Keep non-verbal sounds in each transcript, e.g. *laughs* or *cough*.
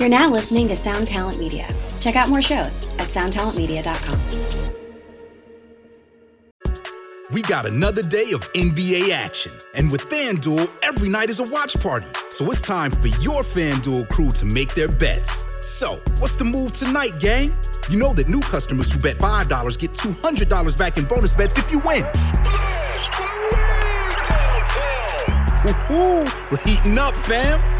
You're now listening to Sound Talent Media. Check out more shows at soundtalentmedia.com. We got another day of NBA action. And with FanDuel, every night is a watch party. So it's time for your FanDuel crew to make their bets. So, what's the move tonight, gang? You know that new customers who bet $5 get $200 back in bonus bets if you win. Woo-hoo, we're heating up, fam.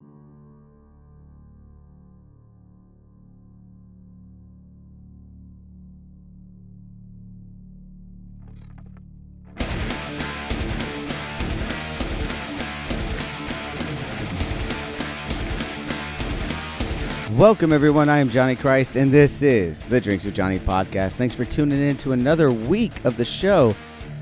Welcome, everyone. I am Johnny Christ, and this is the Drinks with Johnny podcast. Thanks for tuning in to another week of the show.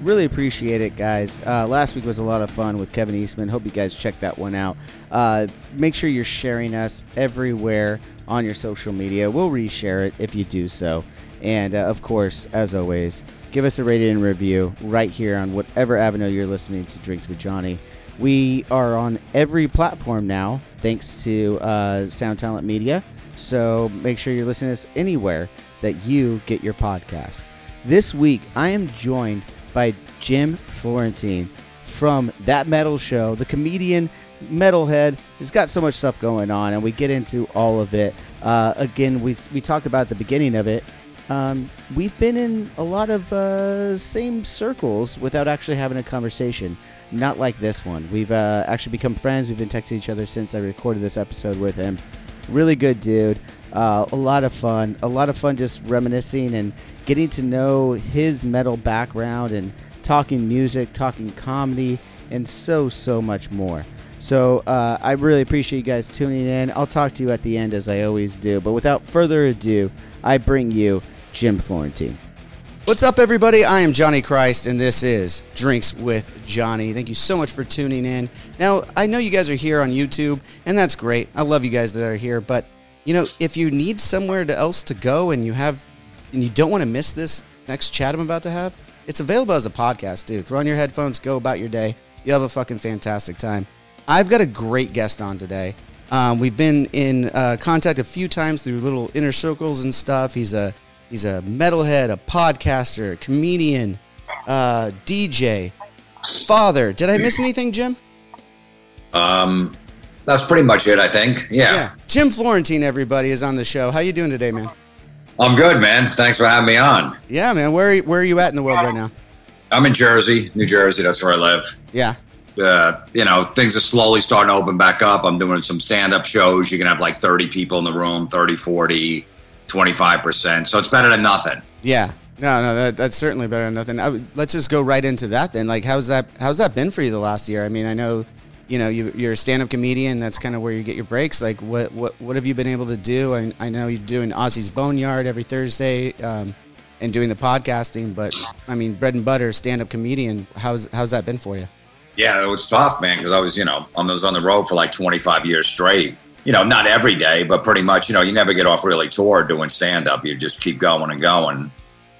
Really appreciate it, guys. Uh, last week was a lot of fun with Kevin Eastman. Hope you guys checked that one out. Uh, make sure you're sharing us everywhere on your social media. We'll reshare it if you do so. And uh, of course, as always, give us a rating and review right here on whatever avenue you're listening to Drinks with Johnny. We are on every platform now, thanks to uh, Sound Talent Media. So make sure you're listening to us anywhere that you get your podcasts. This week, I am joined by Jim Florentine from That Metal Show, the comedian, metalhead. He's got so much stuff going on, and we get into all of it. Uh, again, we, we talk about the beginning of it. Um, we've been in a lot of uh, same circles without actually having a conversation. Not like this one. We've uh, actually become friends. We've been texting each other since I recorded this episode with him. Really good dude. Uh, a lot of fun. A lot of fun just reminiscing and getting to know his metal background and talking music, talking comedy, and so, so much more. So uh, I really appreciate you guys tuning in. I'll talk to you at the end as I always do. But without further ado, I bring you Jim Florentine. What's up, everybody? I am Johnny Christ, and this is Drinks with Johnny. Thank you so much for tuning in. Now, I know you guys are here on YouTube, and that's great. I love you guys that are here, but you know, if you need somewhere else to go and you have, and you don't want to miss this next chat I'm about to have, it's available as a podcast, dude. Throw on your headphones, go about your day. You'll have a fucking fantastic time. I've got a great guest on today. Um, we've been in uh, contact a few times through little inner circles and stuff. He's a he's a metalhead, a podcaster, a comedian, uh, DJ, father. Did I miss anything, Jim? Um, that's pretty much it, I think. Yeah. Jim Florentine, everybody, is on the show. How you doing today, man? I'm good, man. Thanks for having me on. Yeah, man. Where are, where are you at in the world right now? I'm in Jersey, New Jersey. That's where I live. Yeah. Uh, you know, things are slowly starting to open back up. I'm doing some stand up shows. You can have like 30 people in the room, 30, 40, 25%. So it's better than nothing. Yeah. No, no, that, that's certainly better than nothing. I, let's just go right into that then. Like, how's that? How's that been for you the last year? I mean, I know, you know, you, you're a stand-up comedian. That's kind of where you get your breaks. Like, what, what, what have you been able to do? I, I know you're doing Ozzy's Boneyard every Thursday, um, and doing the podcasting. But I mean, bread and butter, stand-up comedian. How's how's that been for you? Yeah, it was tough, man, because I was, you know, I was on the road for like 25 years straight. You know, not every day, but pretty much, you know, you never get off really tour doing stand up. You just keep going and going.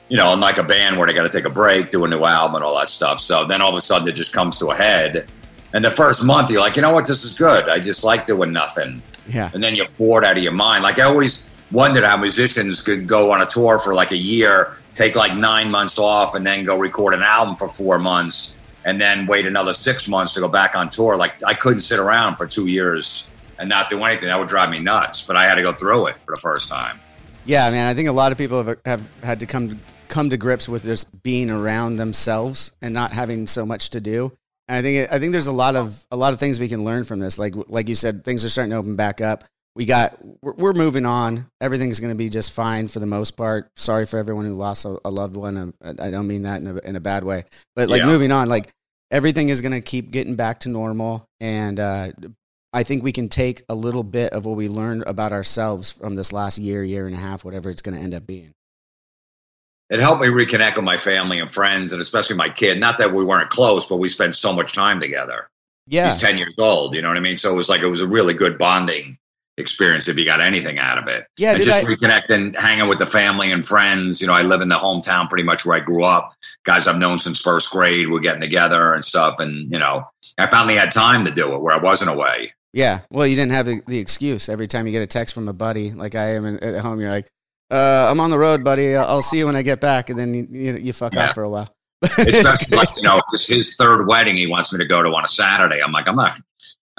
You know, unlike a band where they got to take a break, do a new album and all that stuff. So then all of a sudden it just comes to a head. And the first month you're like, you know what, this is good. I just like doing nothing. Yeah. And then you're bored out of your mind. Like I always, wondered how musicians could go on a tour for like a year, take like nine months off, and then go record an album for four months, and then wait another six months to go back on tour. Like I couldn't sit around for two years and not do anything. That would drive me nuts. But I had to go through it for the first time. Yeah, man. I think a lot of people have, have had to come to, come to grips with just being around themselves and not having so much to do. And I think I think there's a lot of a lot of things we can learn from this. Like like you said, things are starting to open back up. We got we're, we're moving on. Everything's going to be just fine for the most part. Sorry for everyone who lost a, a loved one. Um, I don't mean that in a, in a bad way, but like Yeah. moving on, like everything is going to keep getting back to normal. And uh, I think we can take a little bit of what we learned about ourselves from this last year, year and a half, whatever it's going to end up being. It helped me reconnect with my family and friends, and especially my kid. Not that we weren't close, but we spent so much time together. Yeah. He's ten years old. You know what I mean? So it was like it was a really good bonding experience if you got anything out of it. Yeah, and just I- reconnecting, hanging with the family and friends. You know, I live in the hometown pretty much where I grew up. Guys I've known since first grade. We're getting together and stuff. And you know, I finally had time to do it where I wasn't away. Yeah. Well, you didn't have the, excuse. Every time you get a text from a buddy, like I am in, at home, you're like, uh, I'm on the road, buddy. I'll, see you when I get back. And then you, you, you fuck Yeah. off for a while. Especially *laughs* like you know, it's his third wedding. He wants me to go to on a Saturday. I'm like, I'm not.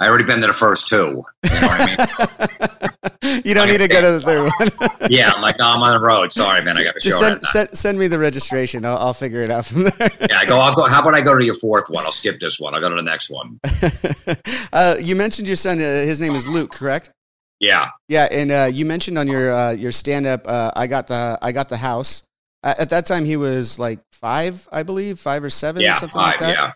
I already been to the first two. You know what I mean? *laughs* you don't need to go to the third one. *laughs* yeah, I'm like, no, I'm on the road. Sorry, man, I got to Just send, send, send me the registration. I'll, I'll figure it out from there. Yeah, I go. I'll go. *laughs* How about I go to your fourth one? I'll skip this one. I'll go to the next one. uh, you mentioned your son. Uh, his name is Luke, correct? Yeah, Yeah, and uh, you mentioned on your uh, your stand up, uh, I got the I got the house. At, at that time, he was like five, I believe, five or seven, yeah, something five, like that. yeah.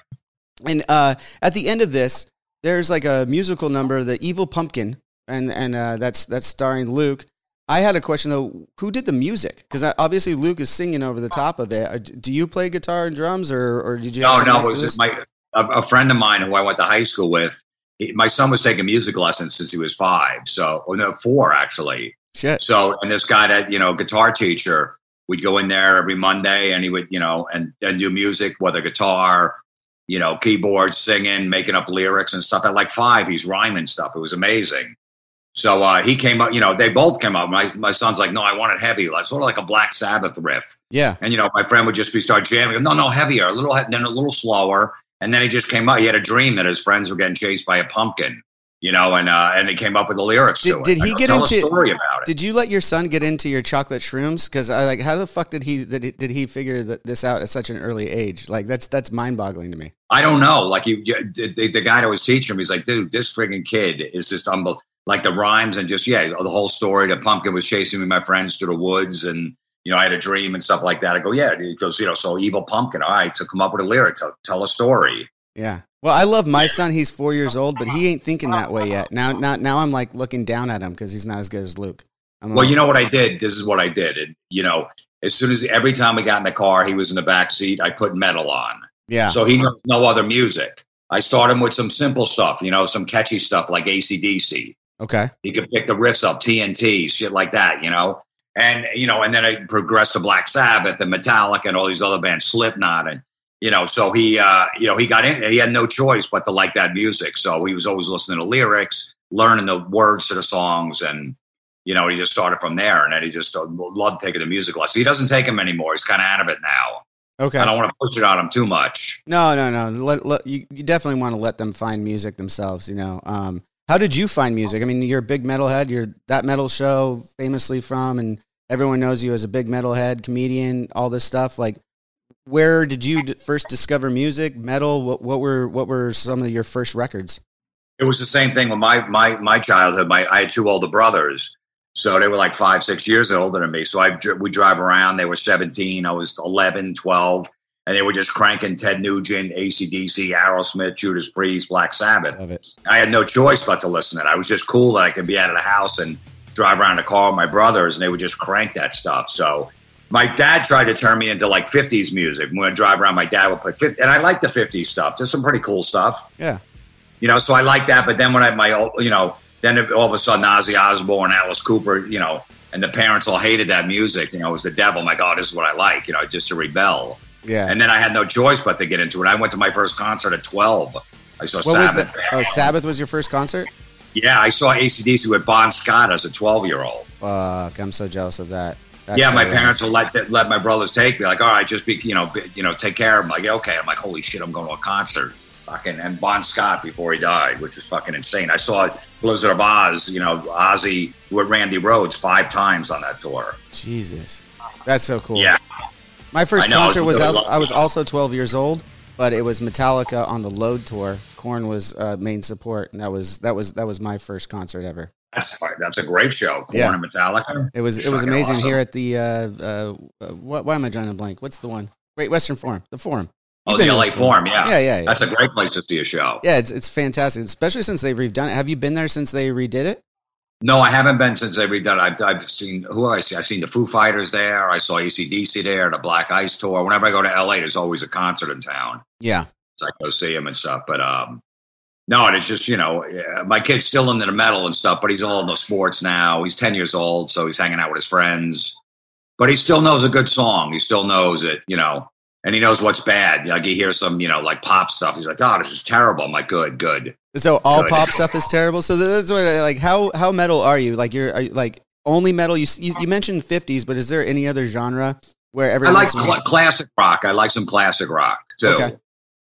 And uh, at the end of this, there's like a musical number, "The Evil Pumpkin," and and uh, that's that's starring Luke. I had a question though: Who did the music? Because obviously Luke is singing over the top of it. Uh, Do you play guitar and drums, or or did you? No, have no, it was just my a, a friend of mine who I went to high school with. He, my son was taking music lessons since he was five, so or no, four actually. shit. So, and this guy that you know, guitar teacher, would go in there every Monday, and he would, you know, and and do music, whether guitar, you know, keyboards, singing, making up lyrics and stuff. At like five, he's rhyming stuff. It was amazing. So uh, he came up, you know, they both came up. My my son's like, no, I want it heavy, like sort of like a Black Sabbath riff. Yeah, And you know, my friend would just be start jamming. No, no, heavier, a little, then a little slower. And then he just came up. He had a dream that his friends were getting chased by a pumpkin. You know, and uh, and he came up with the lyrics Did- did he I get into- a story about it? Did you let your son get into your chocolate shrooms? Because I like, how the fuck did he did he, did he figure that this out at such an early age? Like that's that's mind boggling to me. I don't know. Like you, you the, the the guy that was teaching him, he's like, dude, this frigging kid is just unbelievable. Like the rhymes and just yeah, the whole story. The pumpkin was chasing me, my friends, through the woods, and you know, I had a dream and stuff like that. I go, yeah. He goes, you know, so evil pumpkin. All right, so come up with a lyric, to tell a story. Yeah. Well, I love my son. He's four years old, but he ain't thinking that way yet. Now, now, now I'm like looking down at him because he's not as good as Luke. I'm Well, like, you know what I did? This is what I did. And you know, as soon as every time we got in the car, he was in the back seat. I put metal on, yeah, so he knows no other music. I start him with some simple stuff, you know, some catchy stuff like ACDC. okay, He could pick the riffs up, TNT, shit like that, you know. And you know, and then I progressed to Black Sabbath and Metallica and all these other bands, Slipknot, and you know, so he, uh, you know, he got in. He had no choice but to like that music. So he was always listening to lyrics, learning the words to the songs, and you know, he just started from there. And then he just uh, loved taking the music lesson. He doesn't take them anymore. He's kind of out of it now. okay. I don't want to push it on him too much. No, no, no. Let, let, you, you definitely want to let them find music themselves. You know. Um, how did you find music? I mean, you're a big metalhead. You're that metal show famously from, and everyone knows you as a big metalhead comedian. All this stuff. Like, where did you d- first discover music, metal? What, what were what were some of your first records? it was the same thing with my my my childhood. My I had two older brothers, so they were like five six years older than me. So I we drive around. They were seventeen. I was 11, 12, and they were just cranking Ted Nugent, ACDC, Aerosmith, Judas Priest, Black Sabbath. I had no choice but to listen to it. I was just cool that I could be out of the house and drive around the car with my brothers, and they would just crank that stuff. So. My dad tried to turn me into like 50s music. When I drive around, my dad would put 50, and I like the 50s stuff. There's some pretty cool stuff Yeah. you know, so I like that. But then when I my you know, then all of a sudden Ozzy Osbourne, Alice Cooper, you know, and the parents all hated that music. You know, it was the devil. I'm like, oh, this is what I like. You know, just to rebel. Yeah. And then I had no choice but to get into it. I went to my first concert at 12. I saw what was Sabbath. Oh, Sabbath was your first concert. Yeah, I saw ACDC with Bon Scott as a 12 year old. Fuck, I'm so jealous of that. That's yeah, my parents will let let my brothers take me. Like, all right, just be, you know, be, you know, take care of them. Like, okay. I'm like, holy shit, I'm going to a concert. Fucking and Bon Scott before he died, which was fucking insane. I saw Blizzard of Ozz, you know, Ozzy with Randy Rhoads five times on that tour. Jesus, that's so cool. Yeah, My first know, concert was also. I was also 12 years old, but it was Metallica on the Load tour. Korn was uh, main support, and that was that was that was my first concert ever. That's that's a great show. Korn Yeah. and Metallica. It was it was amazing awesome. here at the uh, uh, uh, what, why am I drawing a blank? What's the one? Great Western Forum, the Forum. Oh, You've the LA Forum, yeah. Yeah, yeah, yeah. That's a great place to see a show. Yeah, it's it's fantastic, especially since they've redone it. Have you been there since they redid it? No, I haven't been since they redone. it. I've, I've seen who I see. I've seen the Foo Fighters there. I saw ACDC there. The Black Ice tour. Whenever I go to LA, there's always a concert in town. Yeah, So I go see him and stuff. But um, no, and it's just you know, uh, my kid's still into the metal and stuff, but he's all into sports now. He's ten years old, so he's hanging out with his friends. But he still knows a good song. He still knows it, you know, and he knows what's bad. Like he hears some, you know, like pop stuff. He's like, "Oh, this is terrible." I'm like, "Good, good." So all Good. pop stuff is terrible. So that's what like how how metal are you? Like you're you, like only metal. You, you you mentioned 50s, but is there any other genre where I everyone like cl- classic rock. I like some classic rock too. Okay.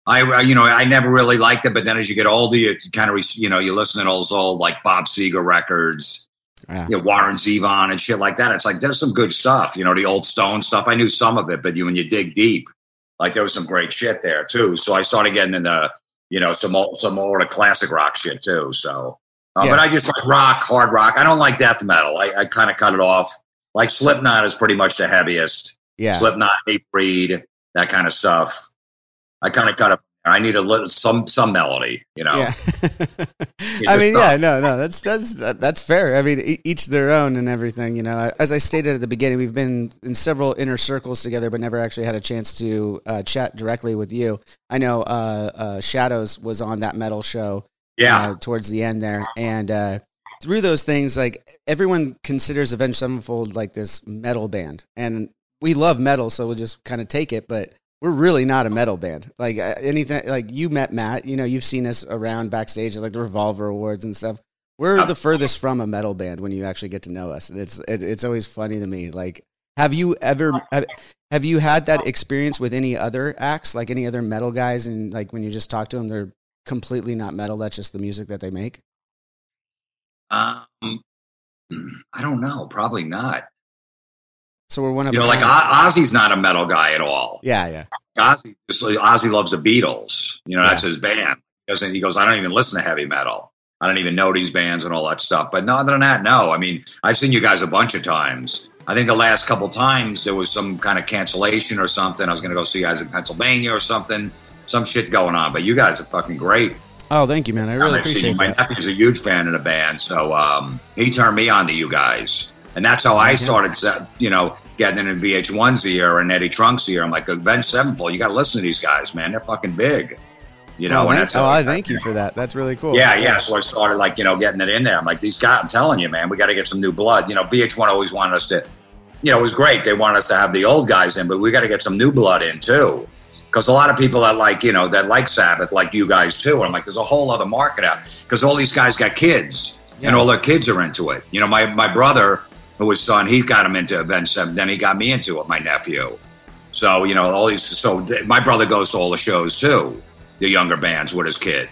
I, you know, I never really liked it, but then as you get older, you kind of, you know, you listen to all those old like Bob Seger records, Yeah. you know, Warren Zevon and shit like that. It's like there's some good stuff, you know, the old Stone stuff. I knew some of it, but you when you dig deep, like there was some great shit there too. So I started getting into, you know, some old, some more of the classic rock shit too. So, uh, Yeah. but I just like rock, hard rock. I don't like death metal. I, I kind of cut it off. Like Slipknot is pretty much the heaviest. yeah. Slipknot, Hatebreed, that kind of stuff. I kind of cut it. I need a little some some melody, you know. Yeah. *laughs* I mean, yeah, no, no, that's that's that, that's fair. I mean, e- each their own and everything. You know, as I stated at the beginning, we've been in several inner circles together, but never actually had a chance to uh, chat directly with you. I know uh, uh, Shadows was on that metal show. Yeah, uh, towards the end there, and uh, through those things, like everyone considers Avenged Sevenfold like this metal band, and we love metal, so we'll just kind of take it, but. We're really not a metal band. Like uh, anything, like you met Matt, you know, you've seen us around backstage at like the Revolver Awards and stuff. We're the furthest from a metal band when you actually get to know us. And it's it, it's always funny to me. Like, have you ever have, have you had that experience with any other acts, like any other metal guys, and like when you just talk to them, they're completely not metal. That's just the music that they make. um, I don't know. Probably not. So we're one of You know, like. O- Ozzy's not a metal guy at all. yeah, yeah, Ozzy, just Ozzy loves the Beatles. You know, that's Yeah. his band. He goes, he goes, I don't even listen to heavy metal. I don't even know these bands and all that stuff. But no, other than that, no. I mean, I've seen you guys a bunch of times. I think the last couple times there was some kind of cancellation or something. I was going to go see you guys in Pennsylvania or something. Some shit going on. But you guys are fucking great. Oh, thank you, man. I really I've appreciate you. My nephew's a huge fan of the band, so um, he turned me on to you guys, and that's how I started. uh, You know, getting in VH1's ear and Eddie Trunk's ear. I'm like, Avenged Sevenfold. You got to listen to these guys, man. They're fucking big. You know, oh, and that's oh, how I thank you for that. That's really cool. Yeah, yeah. So I started like you know getting it in there. I'm like, these guys. I'm telling you, man, we got to get some new blood. You know, VH1 always wanted us to. You know, it was great. They wanted us to have the old guys in, but we got to get some new blood in too. Because a lot of people that like, you know, that like Sabbath, like you guys too. I'm like, there's a whole other market out. Because all these guys got kids, Yeah. and all their kids are into it. You know, my my brother, who was son, he got him into Seven. Then he got me into it. My nephew. So you know, all these. So th- my brother goes to all the shows too, the younger bands with his kid.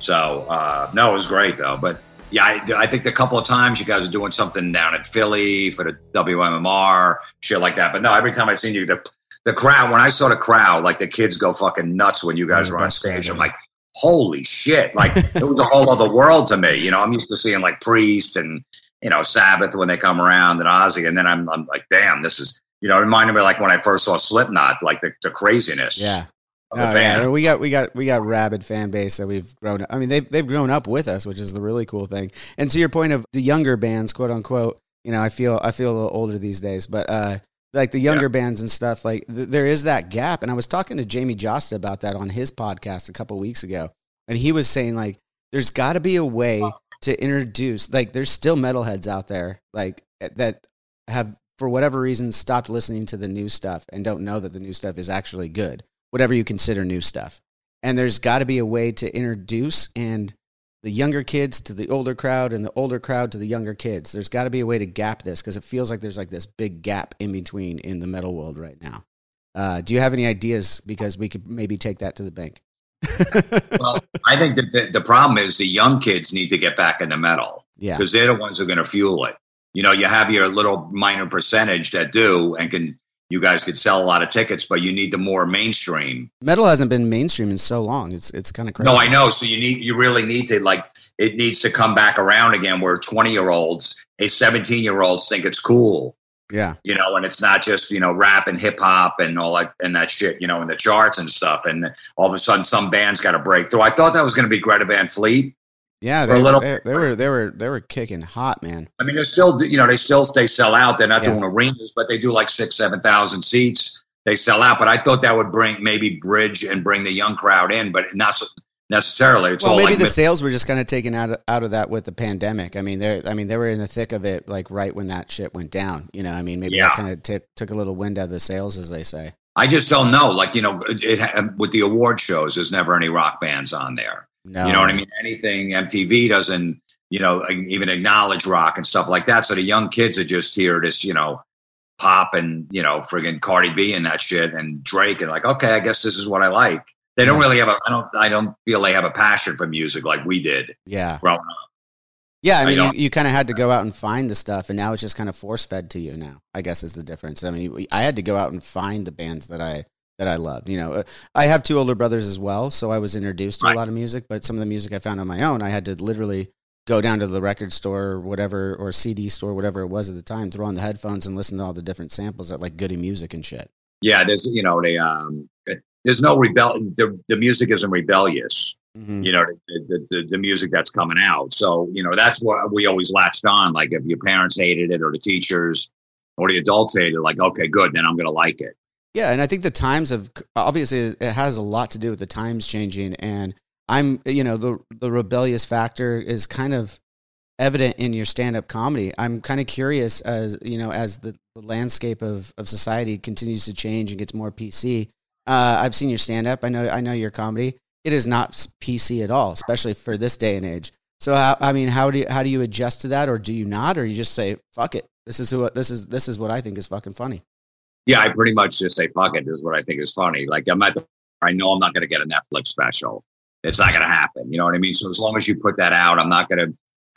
So uh, no, it was great though. But yeah, I, I think the couple of times you guys are doing something down at Philly for the WMMR shit like that. But no, every time I've seen you, the the crowd when I saw the crowd, like the kids go fucking nuts when you guys Yeah, were on stage. I'm like, holy shit! Like it was a whole *laughs* other world to me. You know, I'm used to seeing like Priest and you know Sabbath when they come around and Ozzy, and then I'm I'm like, damn, this is you know, it reminded me like when I first saw Slipknot, like the, the craziness. Yeah. of Oh, the band. yeah. We got we got we got rabid fan base that we've grown up. I mean, they've they've grown up with us, which is the really cool thing. And to your point of the younger bands, quote unquote, you know, I feel I feel a little older these days, but uh, like the younger bands and stuff, like th- there is that gap. And I was talking to Jamie Jasta about that on his podcast a couple weeks ago, and he was saying like, there's got to be a way to introduce like there's still metalheads out there like that have for whatever reason stopped listening to the new stuff and don't know that the new stuff is actually good whatever you consider new stuff and there's got to be a way to introduce and the younger kids to the older crowd and the older crowd to the younger kids. There's got to be a way to gap this because it feels like there's like this big gap in between in the metal world right now. Uh, do you have any ideas? Because we could maybe take that to the bank. Well, I think that the, the problem is the young kids need to get back in the metal Yeah. because they're the ones who are going to fuel it. You know, you have your little minor percentage that do and can. You guys could sell a lot of tickets, but you need the more mainstream. Metal hasn't been mainstream in so long. It's it's kind of crazy. No, I know. So you need, you really need to like, it needs to come back around again. Where twenty year olds, a seventeen year olds think it's cool, Yeah. you know, and it's not just you know rap and hip hop and all that and that shit, you know, in the charts and stuff. And all of a sudden, some bands got to break through. I thought that was going to be Greta Van Fleet. Yeah. A They, little- they, they were they were they were kicking hot, man. I mean, they're still, you know, they still they sell out. They're not Yeah. doing arenas, but they do like six, seven thousand seats. They sell out. But I thought that would bring maybe bridge and bring the young crowd in, but not so necessarily. It's well, all maybe like the mid- sales were just kind of taken out of, out of that with the pandemic. I mean, they I mean they were in the thick of it, like right when that shit went down. You know, I mean, maybe Yeah. that kind of t- took a little wind out of the sails, as they say. I just don't know. Like you know, it, it, with the award shows, there's never any rock bands on there. No, You know what I mean? Anything MTV doesn't, you know, even acknowledge rock and stuff like that. So the young kids are just here this, you know, pop and you know, friggin' Cardi B and that shit and Drake and like, okay, I guess this is what I like. They don't really have a. I don't. I don't feel they have a passion for music like we did Yeah, growing up. yeah. I I mean, you, you kind of had to go out and find the stuff, and now it's just kind of force fed to you. Now, I guess is the difference. I mean, I had to go out and find the bands that I that I loved. You know, Uh, I have two older brothers as well, so I was introduced to Right. a lot of music. But some of the music I found on my own, I had to literally go down to the record store or whatever or CD store, whatever it was at the time, throw on the headphones and listen to all the different samples at like Goody Music and shit. Yeah, there's you know they um. There's no rebel. The, the music isn't rebellious. Mhm. you know the, the, the, the music that's coming out so you know that's what we always latched on like if your parents hated it or the teachers or the adults hated it like okay good then i'm gonna like it Yeah, and I think the times have obviously it has a lot to do with the times changing, and I'm you know the the rebellious factor is kind of evident in your stand up comedy. I'm kind of curious as you know as the, the landscape of of society continues to change and gets more PC. Uh, I've seen your stand up. I know I know your comedy. It is not PC at all, especially for this day and age. So I mean, how do you how do you adjust to that, or do you not, or you just say fuck it? This is what this is. This is what I think is fucking funny. yeah i pretty much just say fuck it this is what i think is funny like i'm at the i know i'm not gonna get a netflix special it's not gonna happen you know what i mean so as long as you put that out i'm not gonna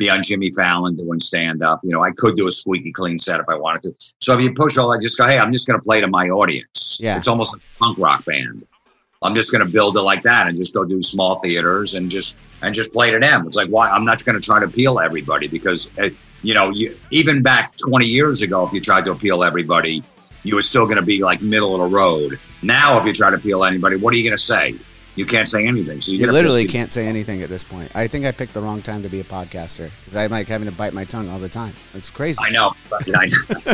be on jimmy fallon doing stand up you know i could do a squeaky clean set if i wanted to so if you push all that just go hey i'm just gonna play to my audience Yeah. it's almost like a punk rock band I'm just going to build it like that and just go do small theaters and just and just play to them. It's like why I'm not going to try to appeal to everybody because uh, you know you, even back 20 years ago, if you tried to appeal to everybody, you were still going to be like middle of the road. Now, if you try to appeal to anybody, what are you going to say? You can't say anything. So you, You literally can't say anything at this point. I think I picked the wrong time to be a podcaster because I'm like having to bite my tongue all the time. It's crazy. I know. But, I know. *laughs*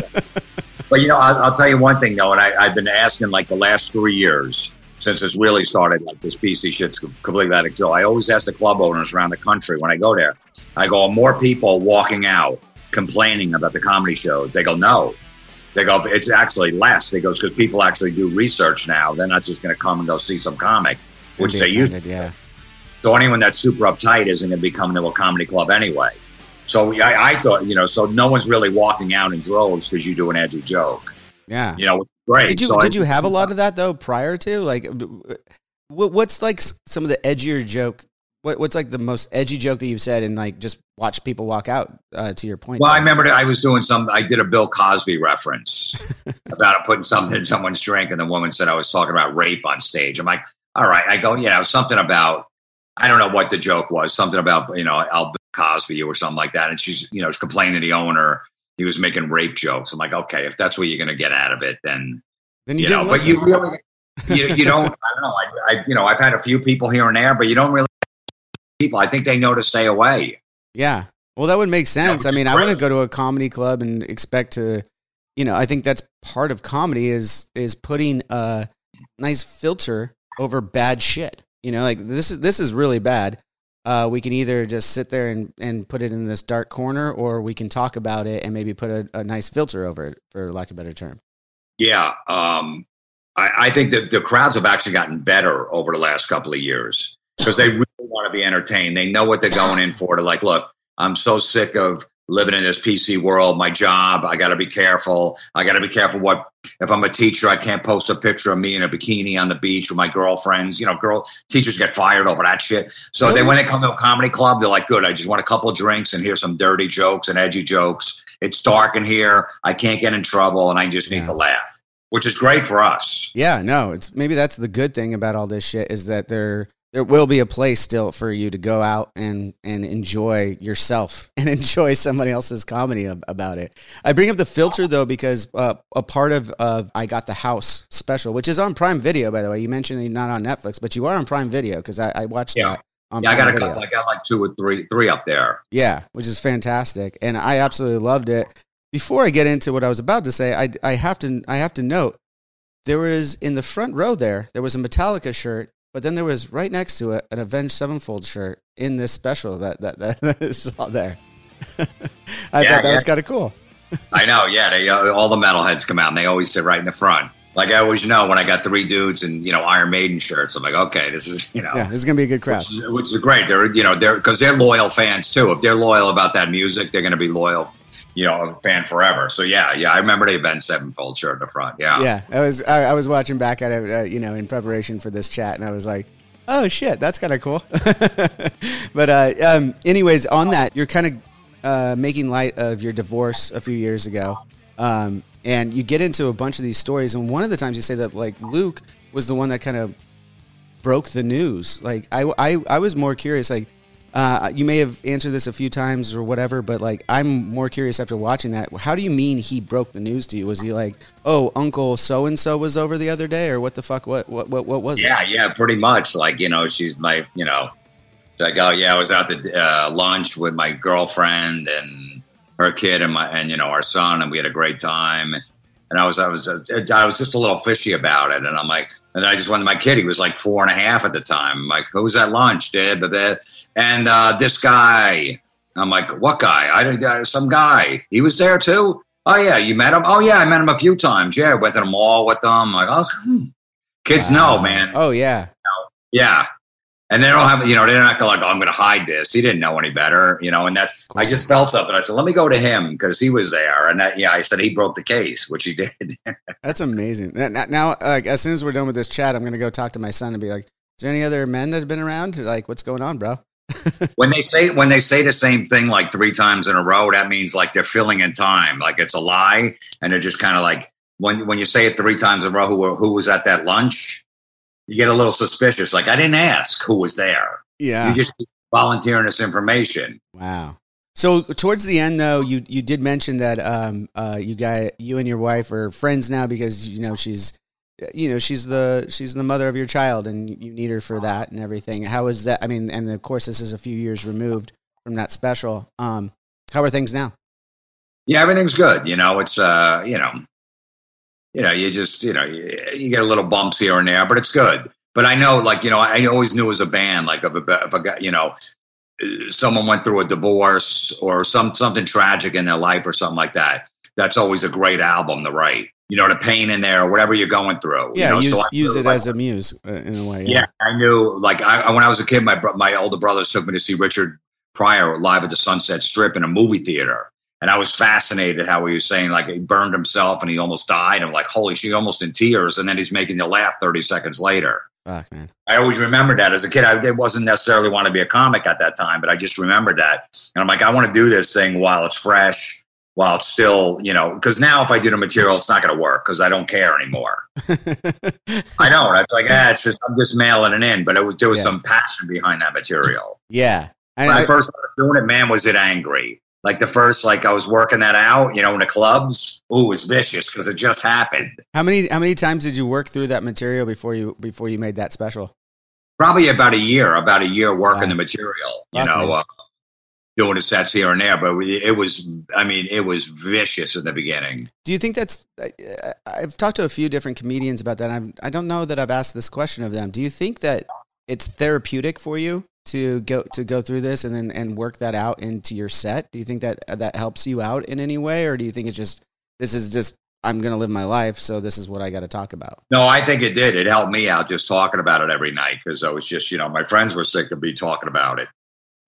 but you know, I'll, I'll tell you one thing though, and I, I've been asking like the last three years since it's really started, like this PC shit's completely out of control. I always ask the club owners around the country when I go there. I go, more people walking out complaining about the comedy shows? They go, no. They go, it's actually less. They goes because people actually do research now. They're not just going to come and go see some comic, which they used. Yeah. So anyone that's super uptight isn't going to be coming to a comedy club anyway. So I, I thought, you know, so no one's really walking out in droves because you do an edgy joke. Yeah. You know, great. Did you So did I- you have a lot of that though prior to like what, what's like some of the edgier joke? What, what's like the most edgy joke that you've said and like just watch people walk out? Uh, to your point. Well, I remember I was doing some. I did a Bill Cosby reference *laughs* about putting something in someone's drink, and the woman said I was talking about rape on stage. I'm like, all right. I go, you know, something about. I don't know what the joke was. Something about you know, I'll Cosby or something like that. And she's you know, she's complaining to the owner. He was making rape jokes. I'm like, okay, if that's what you're going to get out of it, then then you, you, know. But you really, you, you don't. I don't know. I, I, you know, I've had a few people here and there, but you don't really. People, I think they know to stay away. Yeah. Well, that would make sense. I mean, I want to go to a comedy club and expect to, you know, I think that's part of comedy is is putting a nice filter over bad shit. You know, like this is this is really bad. Uh, we can either just sit there and, and put it in this dark corner, or we can talk about it and maybe put a, a nice filter over it, for lack of a better term. Yeah, um, I, I think that the crowds have actually gotten better over the last couple of years because they *laughs* really want want to be entertained. They know what they're going in for. To like, look, I'm so sick of living in this PC world. My job, I got to be careful. I got to be careful what if I'm a teacher, I can't post a picture of me in a bikini on the beach with my girlfriends. You know, girl teachers get fired over that shit. So Really? then when they come to a comedy club, they're like, good. I just want a couple of drinks and hear some dirty jokes and edgy jokes. It's dark in here. I can't get in trouble, and I just need Yeah. to laugh, which is great for us. Yeah, no, it's maybe that's the good thing about all this shit is that there there will be a place still for you to go out and and enjoy yourself *laughs* and enjoy somebody else's comedy ab- about it. I bring up the filter though because uh, a part of of I got the house special, which is on Prime Video by the way. You mentioned you're not on Netflix, but you are on Prime Video because I, I watched Yeah. that. Yeah, I got Prime a Video. couple. I got like two or three, three up there. Yeah, which is fantastic, and I absolutely loved it. Before I get into what I was about to say, I, I have to I have to note there was in the front row there there was a Metallica shirt, but then there was right next to it an Avenged Sevenfold shirt in this special that that that, *laughs* all there. *laughs* I Yeah, thought that was kind of cool. I know. Yeah, they uh, all the metalheads come out and they always sit right in the front. Like I always know when I got three dudes in you know Iron Maiden shirts, I'm like, okay, this is you know. Yeah, this is gonna be a good crowd. Which is, which is great. They're you know they're because they're loyal fans too. If they're loyal about that music, they're going to be loyal, you know, a fan forever. So yeah, yeah, I remember the Avenged Sevenfold shirt in the front. Yeah, Yeah, I was I, I was watching back at it, uh, you know, in preparation for this chat, and I was like, oh shit, that's kind of cool. *laughs* but uh, um, anyways, on that, you're kind of uh, making light of your divorce a few years ago, um, and you get into a bunch of these stories, and one of the times you say that like Luke was the one that kind of broke the news. Like I, I, I was more curious. Like uh, you may have answered this a few times or whatever, but like I'm more curious after watching that. How do you mean he broke the news to you? Was he like, oh, Uncle so and so was over the other day, or what the fuck? What what what what was yeah, yeah, pretty much. Like you know, she's my you know, like oh yeah, I was out to uh, lunch with my girlfriend and her kid and my and you know our son, and we had a great time. And I was I was uh, I was just a little fishy about it, and I'm like, and I just went to my kid. He was like four and a half at the time. I'm like, who was at lunch, Dad? And uh, this guy. I'm like, what guy? I didn't. Uh, some guy. He was there too. Oh yeah, you met him. Oh yeah, I met him a few times. Yeah, went to the mall with them. I'm like, oh, hmm. kids know, man. Oh yeah, Yeah. And they don't have, you know, they don't have to like, oh, I'm going to hide this. He didn't know any better, you know, and that's, I just felt something. I said, let me go to him because he was there. And that, yeah, I said he broke the case, which he *laughs* did. that's amazing. Now, like as soon as we're done with this chat, I'm gonna go talk to my son and be like, is there any other men that have been around? Like, what's going on, bro? *laughs* when they say, when they say the same thing like three times in a row, that means like they're filling in time. Like it's a lie. And they're just kind of like, when, when you say it three times in a row, who, who was at that lunch, you get a little suspicious. Like I didn't ask who was there. Yeah. You just volunteering this information. Wow. So towards the end, though, you you did mention that um uh you got you and your wife are friends now because you know she's you know she's the she's the mother of your child and you need her for that and everything. How is that? I mean, and of course this is a few years removed from that special. Um, how are things now? Yeah, everything's good. You know, it's uh, you know, you know, you just you know, you, you get a little bumps here and there, but it's good. But I know, like you know, I always knew as a band, like if a, if a guy, you know, someone went through a divorce or some something tragic in their life or something like that. That's always a great album to write. You know, the pain in there, whatever you're going through. you Yeah, know, use so use it like, as a muse uh, in a way. yeah, I knew. Like I, I- when I was a kid, my my older brothers took me to see Richard Pryor live at the Sunset Strip in a movie theater, and I was fascinated how he was saying like he burned himself and he almost died. I'm like, holy shit, almost in tears, and then he's making you laugh 30 seconds later. Fuck man. I always remember that as a kid. I wasn't necessarily want to be a comic at that time, but I just remembered that, and I'm like, I want to do this thing while it's fresh. While it's still, you know, because now if I do the material, it's not going to work because I don't care anymore. *laughs* I know. It's like, ah, it's just I'm just mailing it in, but it was there was Yeah. some passion behind that material. yeah. When I, I, I, first started doing it, man, was it angry? Like the first, like I was working that out, you know, in the clubs. Ooh, it was vicious because it just happened. how many how many times did you work through that material before you before you made that special? Probably about a year, about a year working Wow. the material. You know, uh, doing the sets here and there, but we, it was. I mean, it was vicious in the beginning. Do you think that's? I, I've talked to a few different comedians about that. I've, I don't know that I've asked this question of them. Do you think that it's therapeutic for you to go to go through this and then and work that out into your set? Do you think that that helps you out in any way, or do you think it's just this is just I'm going to live my life, so this is what I got to talk about. No, I think it did. It helped me out just talking about it every night because I was just, you know, my friends were sick of me talking about it.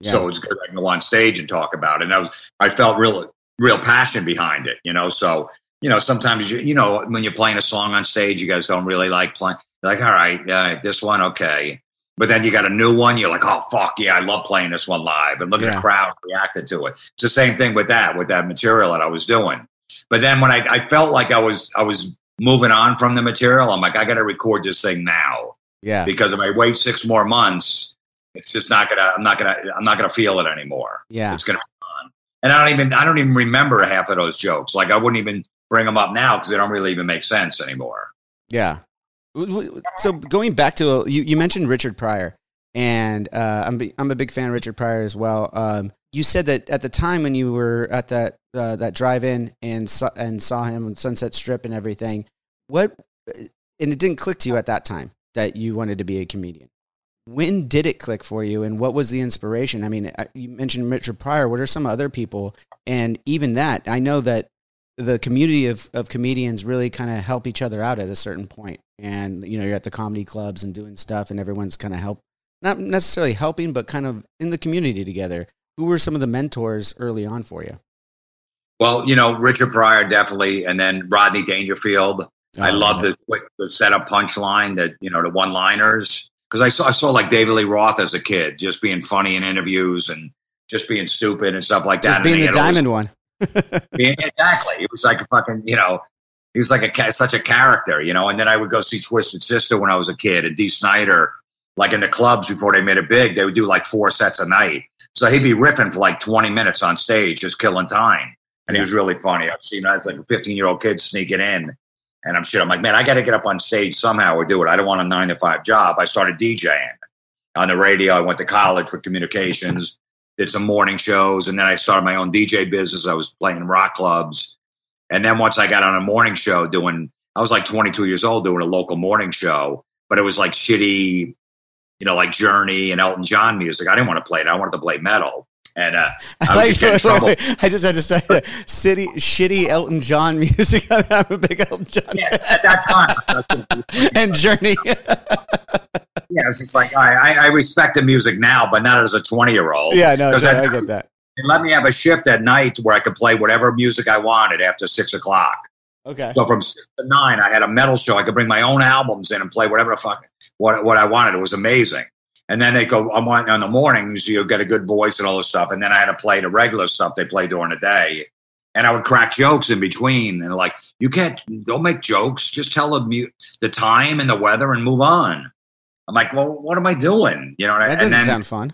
Yeah. So it's good I can go on stage and talk about it. And I was, I felt real, real passion behind it, you know. So, you know, sometimes you, you know, when you're playing a song on stage, you guys don't really like playing. You're like, all right, yeah, this one, okay. But then you got a new one, you're like, oh fuck yeah, I love playing this one live, and look at the crowd reacting to it. It's the same thing with that, with that material that I was doing. But then when I, I felt like I was, I was moving on from the material, I'm like, I got to record this thing now Yeah. because if I wait six more months, it's just not gonna. I'm not gonna. I'm not gonna feel it anymore. Yeah. It's gonna be on. And I don't even. I don't even remember half of those jokes. Like I wouldn't even bring them up now because they don't really even make sense anymore. Yeah. So going back to uh, you, you mentioned Richard Pryor, and uh, I'm I'm a big fan of Richard Pryor as well. Um, you said that at the time when you were at that uh, that drive-in and saw, and saw him on Sunset Strip and everything, what and it didn't click to you at that time that you wanted to be a comedian. When did it click for you, and what was the inspiration? I mean, uh, you mentioned Richard Pryor. What are some other people? And even that, I know that the community of, of comedians really kind of help each other out at a certain point. And, you know, you're at the comedy clubs and doing stuff and everyone's kind of help, not necessarily helping, but kind of in the community together. Who were some of the mentors early on for you? Well, you know, Richard Pryor definitely, and then Rodney Dangerfield. I Oh, love yeah. the quick the setup punchline that you know the one liners because I saw I saw like David Lee Roth as a kid, just being funny in interviews and just being stupid and stuff like that. Just being he the had all this- diamond one. *laughs* exactly. He was like a fucking, you know, he was like a such a character, you know. And then I would go see Twisted Sister when I was a kid, and Dee Snider, like in the clubs before they made it big, they would do like four sets a night. So he'd be riffing for like twenty minutes on stage, just killing time. And he was really funny. I've seen I was like a fifteen year old kid sneaking in, and I'm shit. I'm like, man, I got to get up on stage somehow or do it. I don't want a nine to five job. I started DJing on the radio. I went to college for communications did some morning shows, and then I started my own DJ business. I was playing in rock clubs, and then once I got on a morning show doing, I was like 22 years old doing a local morning show, but it was like shitty, you know, like Journey and Elton John music. I didn't want to play it. I wanted to play metal, and uh, *laughs* I just getting in *laughs* trouble. I just had to say that city shitty Elton John music. *laughs* I'm a big Elton John Yeah, at that time, and Journey. yeah, I was just like, I, I, respect the music now, but not as a 20 year old. yeah, no, I, I- I get that. And let me have a shift at night where I could play whatever music I wanted after six o'clock. Okay. So from six to nine, I had a metal show. I could bring my own albums in and play whatever the fuck what what I wanted. It was amazing. And then they go, I want on the mornings, you get a good voice and all this stuff. And then I had to play the regular stuff they play during the day. And I would crack jokes in between. And like, you can't, don't make jokes. Just tell the, the time and the weather and move on. I'm like, well, what am I doing? You know, and, That doesn't then sound fun.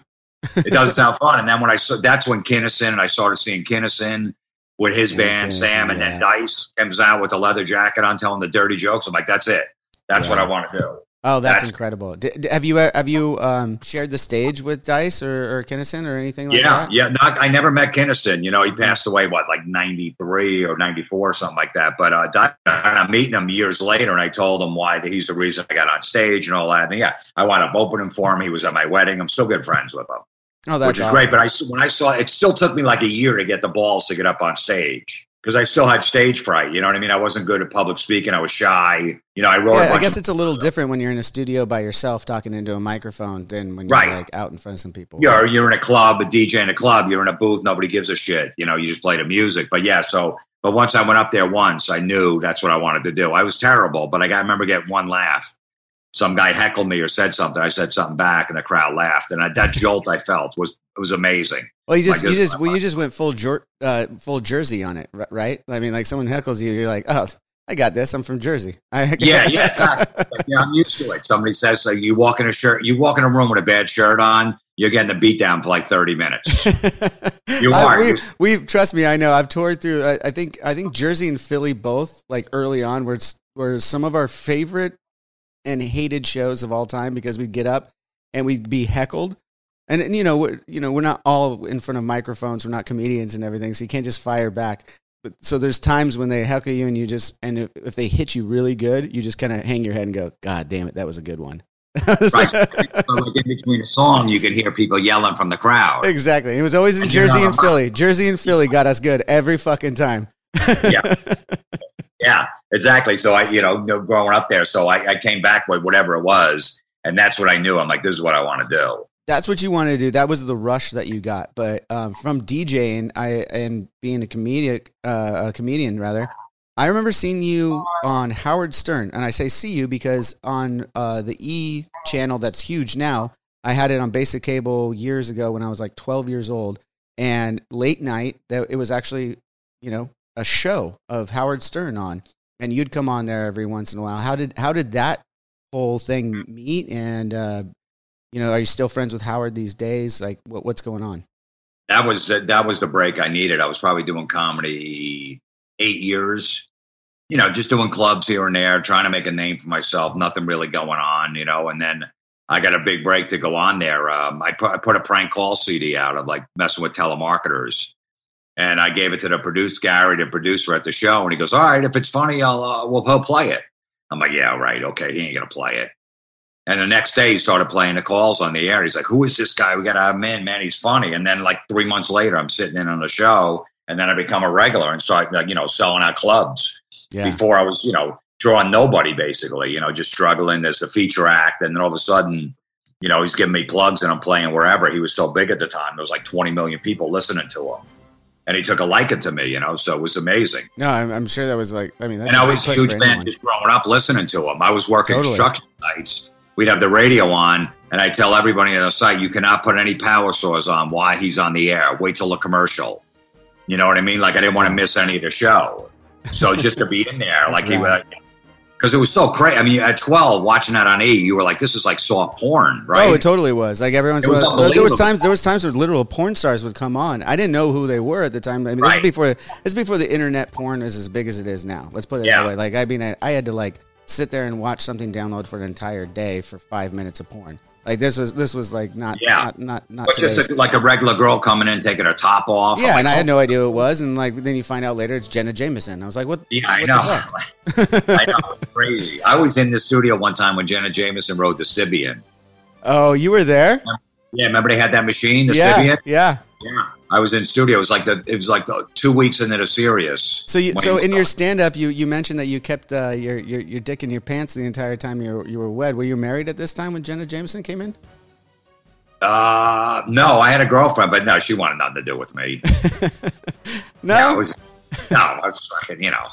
it doesn't sound fun. And then when I saw, that's when Kinison and I started seeing Kinison with his Yeah, band, Kinison, Sam, and yeah. then Dice comes out with the leather jacket on, telling the dirty jokes. I'm like, that's it. That's what I want to do. Oh, that's, That's- incredible. Have you uh, have you um, shared the stage with Dice or, or Kinison or anything like yeah, that? yeah. Not, I never met Kinison. You know, he passed away what, like '93 or '94, or something like that. But uh, Di- and I'm meeting him years later, and I told him why that he's the reason I got on stage and all that. And yeah, I wound up opening for him. He was at my wedding. I'm still good friends with him. Oh, that's which is awesome. great. But I when I saw it, still took me like a year to get the balls to get up on stage because I still had stage fright. You know what I mean? I wasn't good at public speaking. I was shy. You know, I wrote. a Yeah, I guess it's a little different when you're in a studio by yourself talking into a microphone than when you're Right. like out in front of some people. you're you're in a club, a DJ in a club. You're in a booth. Nobody gives a shit. You know, you just play the music. But yeah, so. But once I went up there once, I knew that's what I wanted to do. I was terrible, but I got, I remember getting one laugh. Some guy heckled me or said something. I said something back, and the crowd laughed. And I, that jolt I felt was was amazing. Well, you just I you just well, you just went full jor- uh, full Jersey on it, right? I mean, like someone heckles you, you're like, oh, I got this. I'm from Jersey. *laughs* I Yeah, yeah, *laughs* exactly. Like, yeah, I'm used to it. Somebody says like, you walk in a shirt, you walk in a room with a bad shirt on, you're getting a beat down for like 30 minutes. *laughs* You I- are. we, we trust me. I know. I've toured through. I, I think. I think Jersey and Philly both, like early on, were were some of our favorite and hated shows of all time because we'd get up and we'd be heckled. And, and you know, we're, you know, we're not all in front of microphones. We're not comedians and everything, so you can't just fire back. But so there's times when they heckle you, and you just and if, if they hit you really good, you just kind of hang your head and go, "God damn it, that was a good one." *laughs* right. So like in between a song, you can hear people yelling from the crowd. Exactly. It was always in And Jersey and Philly. Jersey and Philly got us good every fucking time. Yeah. *laughs* Yeah, exactly. So I, you know, growing up there, so I, I came back with whatever it was, and that's what I knew. I'm like, this is what I want to do. That's what you wanted to do. That was the rush that you got. But um, from DJing, I and being a comedian, uh, a comedian rather, I remember seeing you on Howard Stern, and I say see you because on uh, the E channel that's huge now. I had it on basic cable years ago when I was like 12 years old, and late night. That it was actually, you know, a show of Howard Stern on, and you'd come on there every once in a while. How did how did that whole thing meet? And uh, you know, are you still friends with Howard these days? Like, what, what's going on? That was that was the break I needed. I was probably doing comedy eight years. You know, just doing clubs here and there, trying to make a name for myself. Nothing really going on, you know. And then I got a big break to go on there. Um, I, put, I put a prank call CD out of like messing with telemarketers, and I gave it to the producer Gary, the producer at the show, and he goes, "All right, if it's funny, I'll uh, we'll, he'll play it." I'm like, "Yeah, right, okay." He ain't gonna play it. And the next day, he started playing the calls on the air. He's like, "Who is this guy? We got to have him in, man. He's funny." And then, like three months later, I'm sitting in on the show, and then I become a regular and start, like, you know, selling out clubs. Yeah. Before I was, you know, drawing nobody, basically, you know, just struggling as the feature act, and then all of a sudden, you know, he's giving me plugs, and I'm playing wherever. He was so big at the time; there was like 20 million people listening to him, and he took a liking to me, you know, so it was amazing. No, I'm, I'm sure that was like. I mean, that's And a I was a huge fan anyone. just growing up listening to him. I was working Totally. construction sites. We'd have the radio on, and I tell everybody on the site, you cannot put any power saws on while he's on the air. Wait till the commercial. You know what I mean? Like I didn't want to miss any of the show. So just to be in there, *laughs* like he right. Was, because it was so crazy. I mean, at 12, watching that on eight, you were like, this is like soft porn, right? Oh, it totally was. Like everyone's. It was there was times. There was times where literal porn stars would come on. I didn't know who they were at the time. I mean, this is before. This is before the internet porn is as big as it is now. Let's put it Yeah. that way. Like I mean, I, I had to like sit there and watch something download for an entire day for five minutes of porn. Like this was this was like not Yeah. not not not but just a, like a regular girl coming in, taking her top off. yeah, I'm and I had oh. no idea who it was, and like then you find out later it's Jenna Jameson. I was like, what? Yeah, I what know. *laughs* I know. Crazy. I was in the studio one time when Jenna Jameson rode the Sybian. Oh, you were there? Yeah, remember they had that machine, the yeah, Sybian? yeah. Yeah. I was in studio. It was like the it was like the two weeks into the Sirius. So you, so in your stand up, you, you mentioned that you kept uh, your, your your dick in your pants the entire time you were, you were wed. Were you married at this time when Jenna Jameson came in? Uh, no, I had a girlfriend, but no, she wanted nothing to do with me. *laughs* No. Yeah, was, no, I was fucking, you know.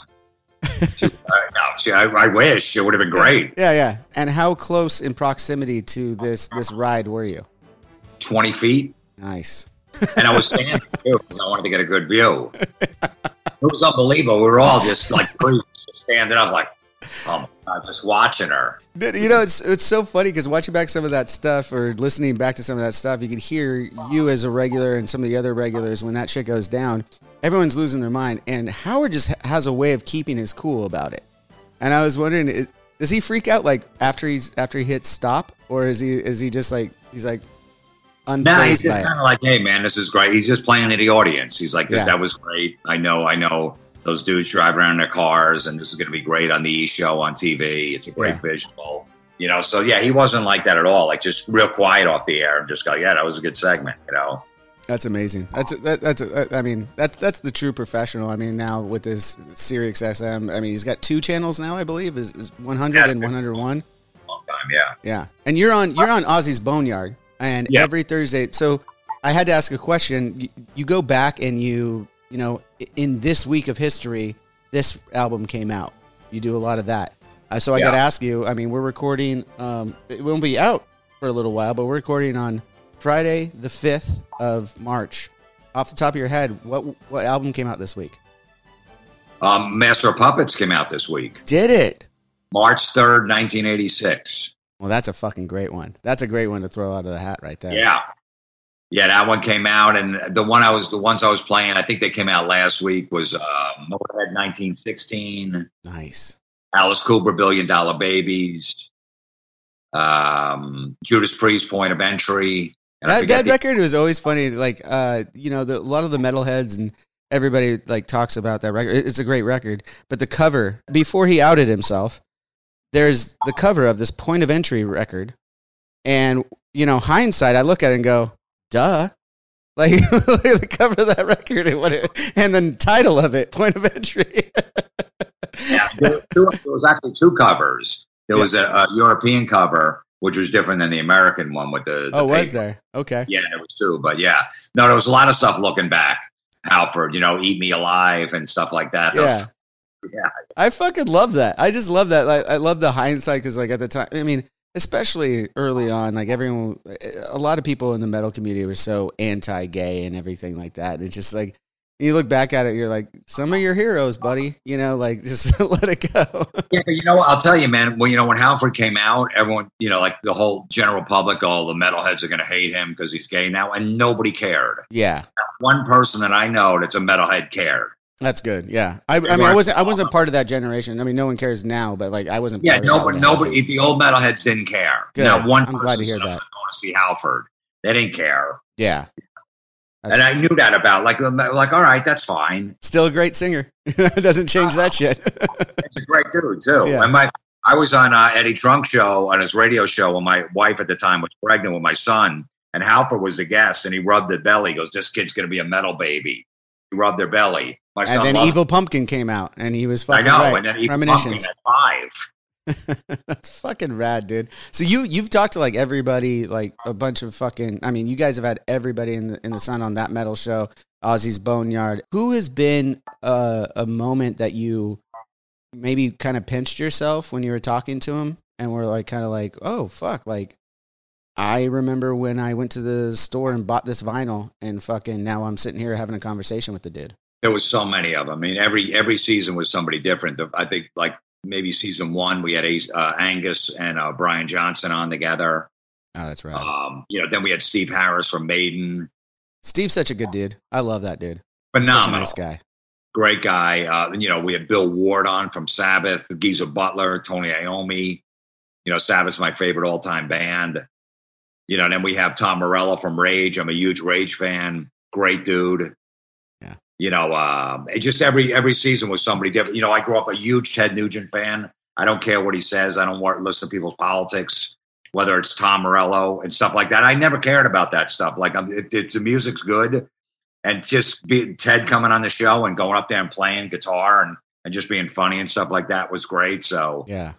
She, uh, no, she, I, I wish it would have been great. yeah, yeah. And how close in proximity to this this ride were you? Twenty feet, Nice. And I was standing too because I wanted to get a good view. It was unbelievable. We were all just like creeps, just standing up, like, oh my god, just watching her. You know, it's it's so funny because watching back some of that stuff or listening back to some of that stuff, you could hear you as a regular and some of the other regulars when that shit goes down. Everyone's losing their mind, and Howard just has a way of keeping his cool about it. And I was wondering, does he freak out like after he's after he hits stop, or is he is he just like he's like No, he's just kind of like, hey, man, this is great. He's just playing to the audience. He's like, that, Yeah. that was great. I know, I know those dudes drive around in their cars, and this is going to be great on the E show on TV. It's a great Yeah. visual. You know, so yeah, he wasn't like that at all. Like just real quiet off the air and just go, yeah, that was a good segment. You know, That's amazing. That's that, that's that, I mean that's that's the true professional. I mean now with this Sirius XM, I mean he's got two channels now. I believe is, is 100 Yeah. and 101. long time, yeah. Yeah, and you're on you're on Ozzy's Boneyard, and Yeah. every Thursday. So I had to ask a question. You, you go back and you you know in this week of history, this album came out. You do a lot of that. Uh, so I got to ask you. I mean, we're recording. Um, it won't be out for a little while, but we're recording on Friday, the fifth of March. Off the top of your head, what what album came out this week? Um, Master of Puppets came out this week, Did it? March third, nineteen eighty six. Well, that's a fucking great one. That's a great one to throw out of the hat right there. Yeah. Yeah, that one came out, and the one I was, the ones I was playing, I think they came out last week. Was uh, Motorhead 1916, Nice. Alice Cooper, Billion Dollar Babies, um, Judas Priest, Point of Entry, and that, that the- record was always funny. Like, uh, you know, the, a lot of the metalheads and everybody like talks about that record. It's a great record, but the cover before he outed himself, there's the cover of this Point of Entry record, and you know, hindsight, I look at it and go, "Duh." *laughs* Like *laughs* the cover of that record and what it, and the title of it, Point of Entry. Yeah. there, was there was actually two covers. There was a, a European cover, which was different than the American one with the. the oh, was there? Okay. Yeah, there was two, but yeah, no, there was a lot of stuff looking back. Halford, you know, Eat Me Alive and stuff like that. Those- Yeah. Yeah. I fucking love that. I just love that. Like, I love the hindsight because, like, at the time, I mean, especially early on, like everyone, a lot of people in the metal community were so anti-gay and everything like that. And It's just like you look back at it, you're like, some of your heroes, buddy. You know, like *laughs* just let it go. Yeah, but you know what? I'll tell you, man. Well, you know, when Halford came out, everyone, you know, like the whole general public, all the metalheads are going to hate him because he's gay now, and nobody cared. yeah, One person that I know that's a metalhead cared. That's good. Yeah, I, I mean, I wasn't, I wasn't part of that generation. I mean, no one cares now, but like, I wasn't. Yeah, part of that nobody, when it happened. nobody. The old metalheads didn't care. Good. Not one. I'm glad to hear that. "I'm going to see Halford. They didn't care, Yeah, That's- and I knew that about like, like, all right, that's fine. still a great singer. *laughs* doesn't change that shit. *laughs* He's a great dude too. Yeah. And my, I was on uh, Eddie Trunk show on his radio show when my wife at the time was pregnant with my son, and Halford was the guest, and he rubbed the belly. He goes, "This kid's going to be a metal baby." Rubbed their belly. My and then Evil Pumpkin came out, and he was it. I fucking know, right. and then he Premonitions. at five. *laughs* That's fucking rad, dude. So you you've talked to like everybody, like a bunch of fucking. I mean, you guys have had everybody in the in the sun on that metal show, Ozzy's Boneyard. Who has been a, a moment that you maybe kind of pinched yourself when you were talking to him, and were like kind of like, oh fuck, like I remember when I went to the store and bought this vinyl, and fucking now I'm sitting here having a conversation with the dude. There was so many of them. I mean, every every season was somebody different. I think like maybe season one we had Ace- uh, Angus and uh, Brian Johnson on together. Oh, that's right. Um, you know, then we had Steve Harris from Maiden. Steve's such a good dude. I love that dude. Phenomenal. nice guy. great guy. Uh, you know, we had Bill Ward on from Sabbath, Geezer Butler, Tony Iommi. You know, Sabbath's my favorite all time band. You know, and then we have Tom Morello from Rage. I'm a huge Rage fan. Great dude. Yeah. You know, um, it just every every season was somebody different. You know, I grew up a huge Ted Nugent fan. I don't care what he says. I don't want to listen to people's politics, whether it's Tom Morello and stuff like that. I never cared about that stuff. Like, I'm- if, if the music's good, and just be Ted coming on the show and going up there and playing guitar and, and just being funny and stuff like that was great. So Yeah.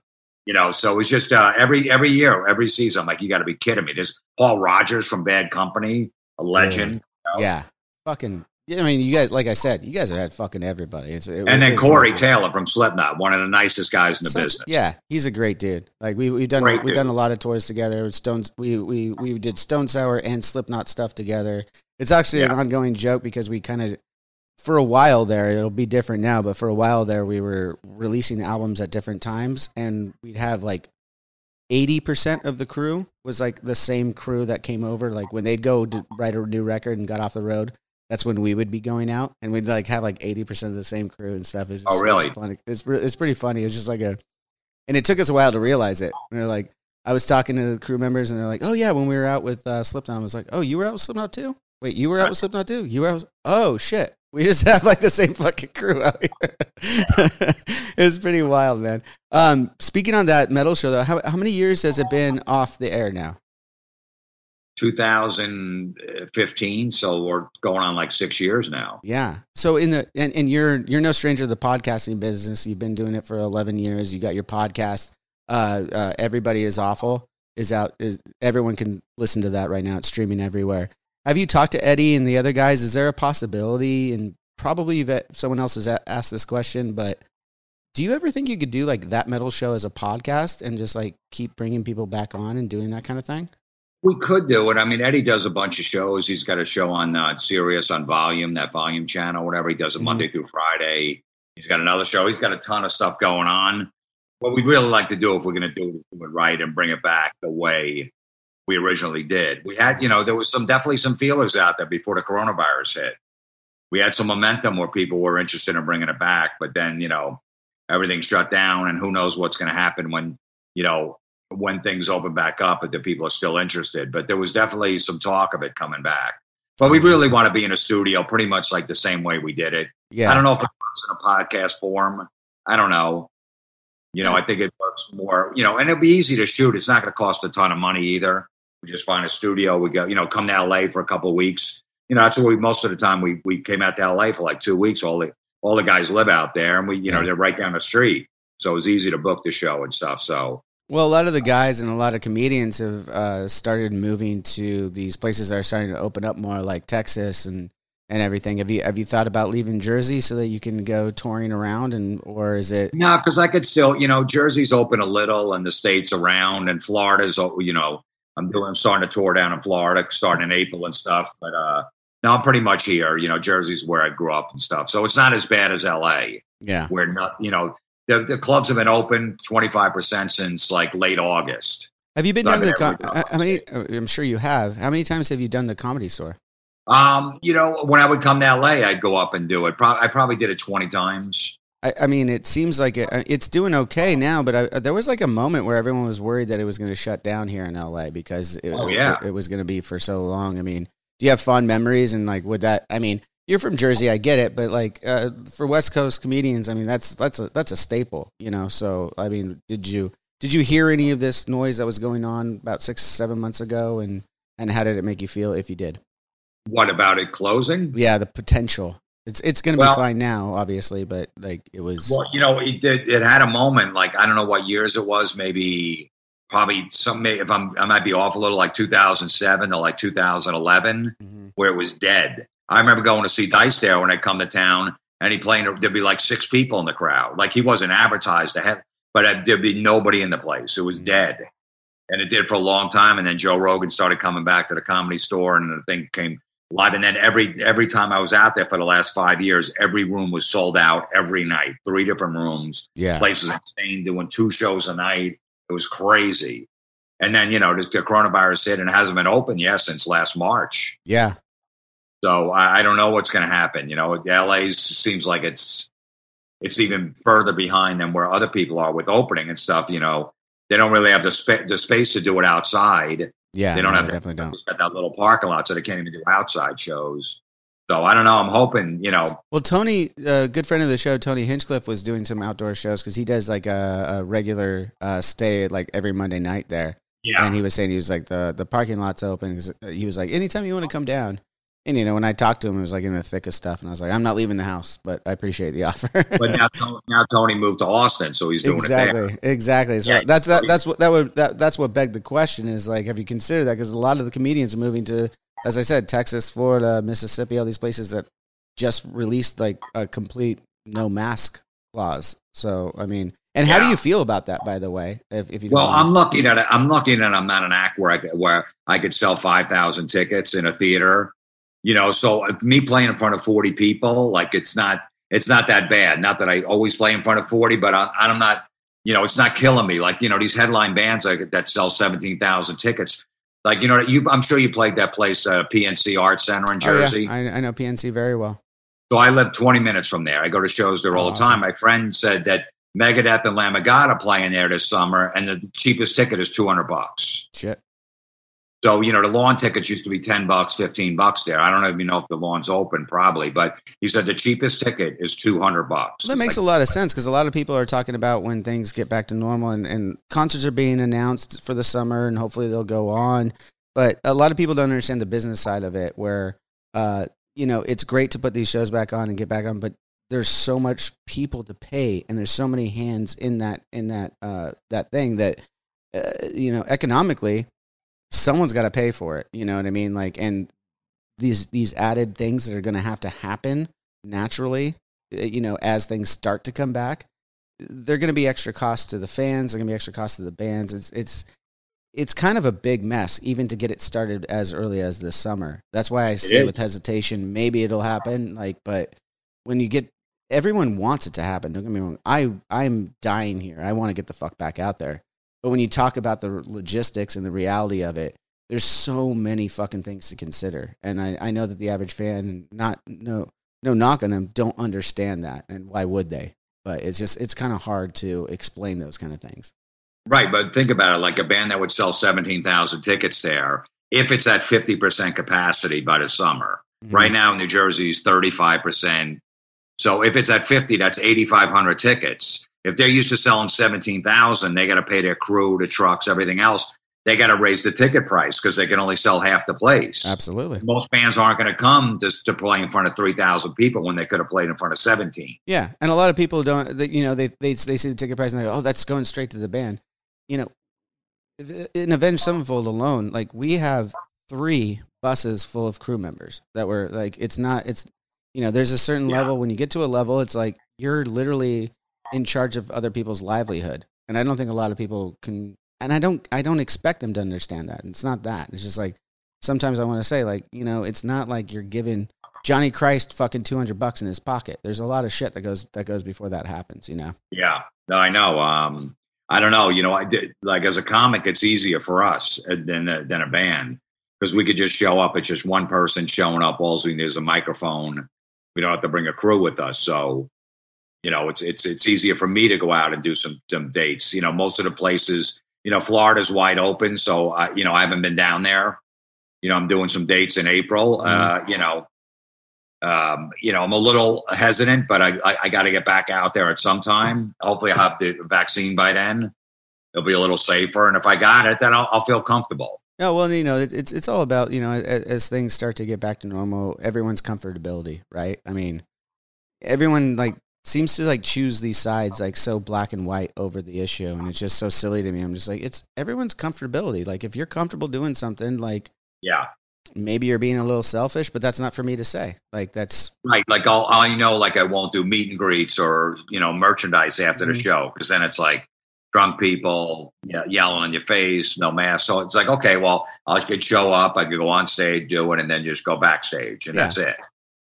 You know, so it's just uh, every every year, every season, I'm like, you got to be kidding me. This Paul Rodgers from Bad Company, a legend, Yeah. Fucking. Yeah, I mean, you guys, like I said, you guys have had fucking everybody. It, and then Corey. Taylor from Slipknot, one of the nicest guys in the Such- business. Yeah, he's a great dude. Like we we've done Great we've dude. done a lot of tours together. Stones we we we did Stone Sour and Slipknot stuff together. It's actually an ongoing joke because we kind of for a while there it'll be different now, but for a while there we were releasing albums at different times and we'd have like 80% of the crew was like the same crew that came over. Like when they'd go to write a new record and got off the road that's when we would be going out and we'd like have like 80% of the same crew and stuff. It's just, Oh, really? it's funny. It's, it's pretty funny. It's just like a and it took us a while to realize it. And they're like i was talking to the crew members and they're like oh yeah when we were out with uh, slipknot i was like oh you were out with slipknot too wait you were out with slipknot too you were out with- oh shit we just have like the same fucking crew out here *laughs* it's pretty wild man um speaking on that metal show though how, how many years has it been off the air now 2015, so we're going on like six years now. Yeah. So in the and, and you're you're no stranger to the podcasting business. You've been doing it for 11 years. You got your podcast. Uh, uh, everybody is awful is out. Is everyone can listen to that right now? It's streaming everywhere. Have you talked to Eddie and the other guys? Is there a possibility? And probably you've, someone else has asked this question, but do you ever think you could do like that metal show as a podcast and just like keep bringing people back on and doing that kind of thing? We could do it. I mean, Eddie does a bunch of shows. He's got a show on uh, Sirius on Volume, that Volume channel, whatever. He does it Mhm. Monday through Friday. He's got another show. He's got a ton of stuff going on. What we'd really like to do, if we're going to do it, do it right and bring it back the way we originally did. We had, you know, there was some definitely some feelers out there before the coronavirus hit. We had some momentum where people were interested in bringing it back, but then, you know, everything shut down, and who knows what's going to happen when, you know, when things open back up, but the people are still interested. But there was definitely some talk of it coming back. But we really want to be in a studio, pretty much like the same way we did it. Yeah. I don't know if it works in a podcast form. I don't know. You know, I think it works more, you know, and it'll be easy to shoot. It's not going to cost a ton of money either. We just find a studio. We go, you know, come to LA for a couple of weeks. You know, that's where we, most of the time we, we came out to LA for like two weeks. All the, all the guys live out there and we, you know, they're right down the street. so it was easy to book the show and stuff. So Well, a lot of the guys and a lot of comedians have uh, started moving to these places that are starting to open up more, like Texas and, and everything. Have you have you thought about leaving Jersey so that you can go touring around, and or is it? no, because I could still, you know, Jersey's open a little, and the states around, and Florida's, you know, I'm doing, I'm starting to tour down in Florida, starting in April and stuff. But uh, no, I'm pretty much here. You know, Jersey's where I grew up and stuff, so it's not as bad as L.A. Yeah, where not, you know, the, the clubs have been open 25% since like late August. have you been Not down to the? Com- how many? uh, I'm sure you have. How many times have you done the comedy store? Um, you know, when I would come to LA, I'd go up and do it. Pro- I probably did it 20 times. I, I mean, it seems like it, uh, it's doing okay now, but I, there was like a moment where everyone was worried that it was going to shut down here in LA because it, Oh, yeah. it, it was going to be for so long. I mean, do you have fond memories and like would that? I mean, you're from Jersey, I get it, but like uh, for West Coast comedians, I mean, that's that's a that's a staple, you know. So I mean, did you did you hear any of this noise that was going on about six seven months ago, and and how did it make you feel if you did? What about it closing? Yeah, the potential. It's it's going to Well- be fine now, obviously, but like it was. Well, you know, it did. It had a moment like I don't know what years it was. Maybe, probably some. may- If I'm, I might be off a little, like 2007 to like 2011, Mhm. where it was dead. I remember going to see Dice there when I come to town, and he playing. There'd be like six people in the crowd. Like he wasn't advertised ahead, but there'd be nobody in the place. It was dead, and it did for a long time. And then Joe Rogan started coming back to the comedy store, and the thing came live. And then every every time I was out there for the last five years, every room was sold out every night. Three different rooms, Yeah. places in Spain doing two shows a night. It was crazy. And then you know the coronavirus hit and it hasn't been open yet since last March. Yeah. So I, I don't know what's going to happen. You know, LA seems like it's it's even further behind than where other people are with opening and stuff. You know, they don't really have the, the space to do it outside. Yeah. they don't no, have they definitely don't. Just got that little parking lot, so they can't even do outside shows. So I don't know. I'm hoping. You know, Well, Tony, a good friend of the show, Tony Hinchcliffe, was doing some outdoor shows because he does like a, a regular uh, stay like every Monday night there. yeah, And he was saying he was like the the parking lot's open. uh, He was like, anytime you want to come down. And you know, when I talked to him, it was like in the thick of stuff, and I was like, I'm not leaving the house, but I appreciate the *laughs* offer. but now, now Tony moved to Austin, so he's doing it there. exactly, exactly. So Yeah, that's that, that's what that would that, that's what begged the question is like, have you considered that? Because a lot of the comedians are moving to, as I said, Texas, Florida, Mississippi, all these places that just released like a complete no mask clause. So I mean, and how do you feel about that? By the way, if, if you Well, mind? I'm lucky that I'm lucky that I'm not an act where I where I could sell five thousand tickets in a theater. You know, so uh, me playing in front of forty people, like it's not it's not that bad. Not that I always play in front of forty, but I, I'm not. You know, it's not killing me. Like you know, these headline bands like, that sell seventeen thousand tickets. Like you know, you I'm sure you played that place, uh, PNC Art Center in Oh, yeah. Jersey. I, I know PNC very well. So I live 20 minutes from there. I go to shows there all Oh, the time. My friend said that Megadeth and lamb of god are playing there this summer, and the cheapest ticket is 200 bucks. Shit. So, you know, the lawn tickets used to be 10 bucks, 15 bucks there. I don't even know if the lawn's open, probably, but he said the cheapest ticket is 200 bucks. Well, that makes a lot of sense because a lot of people are talking about when things get back to normal and, and concerts are being announced for the summer and hopefully they'll go on. But a lot of people don't understand the business side of it where, uh, you know, it's great to put these shows back on and get back on, but there's so much people to pay and there's so many hands in that, in that, uh, that thing that, uh, you know, economically, someone's got to pay for it. You know what I mean? Like, and these, these added things that are going to have to happen naturally uh, you know, as things start to come back, they're going to be extra costs to the fans. They're going to be extra costs to the bands. It's it's it's kind of a big mess, even to get it started as early as this summer. That's why I say with hesitation, maybe it'll happen. Like, but when you get everyone wants it to happen. Don't get me wrong. I I'm dying here. I want to get the fuck back out there. But when you talk about the logistics and the reality of it, there's so many fucking things to consider. And I, I know that the average fan, not no no knock on them, don't understand that. And why would they? But it's just it's kind of hard to explain those kind of things. Right, but think about it like a band that would sell 17,000 tickets there, if it's at 50% capacity by the summer. Mm-hmm. Right now, New Jersey's 35%. So if it's at 50, that's 8,500 tickets. If they're used to selling 17,000, they got to pay their crew, the trucks, everything else. they got to raise the ticket price because they can only sell half the place. Absolutely. Most fans aren't going to come to, to play in front of 3,000 people when they could have played in front of 17. Yeah, and a lot of people don't. They, you know, they, they they see the ticket price and they go, "Oh, that's going straight to the band." You know, in Avenged Sevenfold alone, like we have three buses full of crew members that were like, it's not, it's, you know, there's a certain Yeah. level when you get to a level, it's like you're literally in charge of other people's livelihood, and I don't think a lot of people can, and I don't, I don't expect them to understand that. It's not that. It's just like sometimes I want to say, like, you know, it's not like you're giving Johnny Christ fucking 200 bucks in his pocket. There's a lot of shit that goes that goes before that happens, you know. Yeah, no, I know. Um, I don't know. You know, I did like as a comic, it's easier for us uh, than a, than a band because we could just show up. It's just one person showing up. All we need is a microphone. We don't have to bring a crew with us. So, you know, it's it's it's easier for me to go out and do some some dates. You know, most of the places, you know, Florida's wide open. So, I, you know, I haven't been down there. You know, I'm doing some dates in April. Uh, you know, um, you know, I'm a little hesitant, but I, I, I got to get back out there at some time. Hopefully, I'll have the vaccine by then. It'll be a little safer, and if I got it, then I'll, I'll feel comfortable. No, well, you know, it's it's all about you know as, as things start to get back to normal, everyone's comfortability, right? I mean, everyone like seems to like choose these sides like so black and white over the issue, and it's just so silly to me. I'm just like, it's everyone's comfortability. Like, if you're comfortable doing something, like Yeah, maybe you're being a little selfish, but that's not for me to say. Like, that's right. Like I'll, I know, like I won't do meet and greets or you know merchandise after the Mhm. show because then it's like drunk people yeah, yelling on your face, no mask. So it's like, okay, well, I could show up, I could go on stage, do it, and then just go backstage, and Yeah. that's it.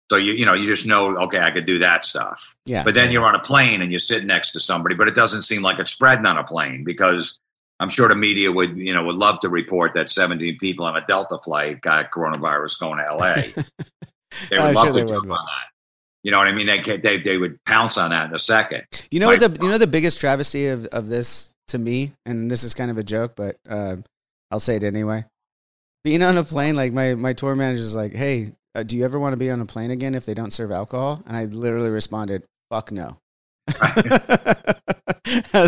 So you you know you just know, okay, I could do that stuff. yeah. But then you're on a plane and you sit next to somebody, but it doesn't seem like it's spreading on a plane because I'm sure the media would, you know, would love to report that 17 people on a Delta flight got coronavirus going to LA. *laughs* They would I'm love sure to jump would. on that. You know what I mean? They, they they would pounce on that in a second. You know what the you know the biggest travesty of, of this to me, and this is kind of a joke, but uh, I'll say it anyway. Being on a plane, like my my tour manager is like, "Hey, uh, do you ever want to be on a plane again if they don't serve alcohol?" And I literally responded, "Fuck no." *laughs*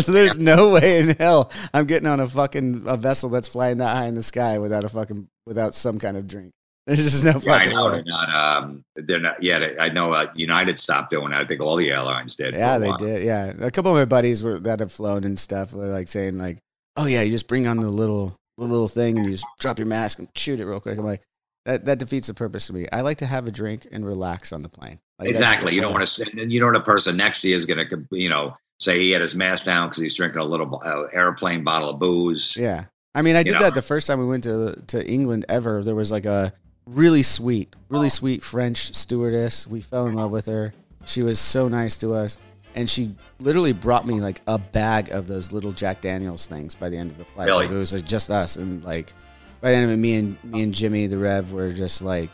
so there's no way in hell I'm getting on a fucking a vessel that's flying that high in the sky without a fucking without some kind of drink. There's just no Yeah, I fucking know way. they're not. Um, they're not. Yeah, they, I know. Uh, United stopped doing that. I think all the airlines did. Yeah, they did. Yeah, a couple of my buddies were that have flown and stuff. They're like saying like, "Oh yeah, you just bring on the little the little thing and you just drop your mask and shoot it real quick." I'm like, that that defeats the purpose for me. I like to have a drink and relax on the plane. Like, Exactly. You don't want to sit, and you know the person next to you is going to, you know, say he had his mask down because he's drinking a little uh, airplane bottle of booze. Yeah, I mean, I did know? that the first time we went to to England ever. There was like a really sweet, really sweet French stewardess. We fell in love with her. She was so nice to us, and she literally brought me like a bag of those little Jack Daniels things by the end of the flight. Really? Like, it was like, just us, and like by the end of it, me and me and Jimmy the Rev were just like.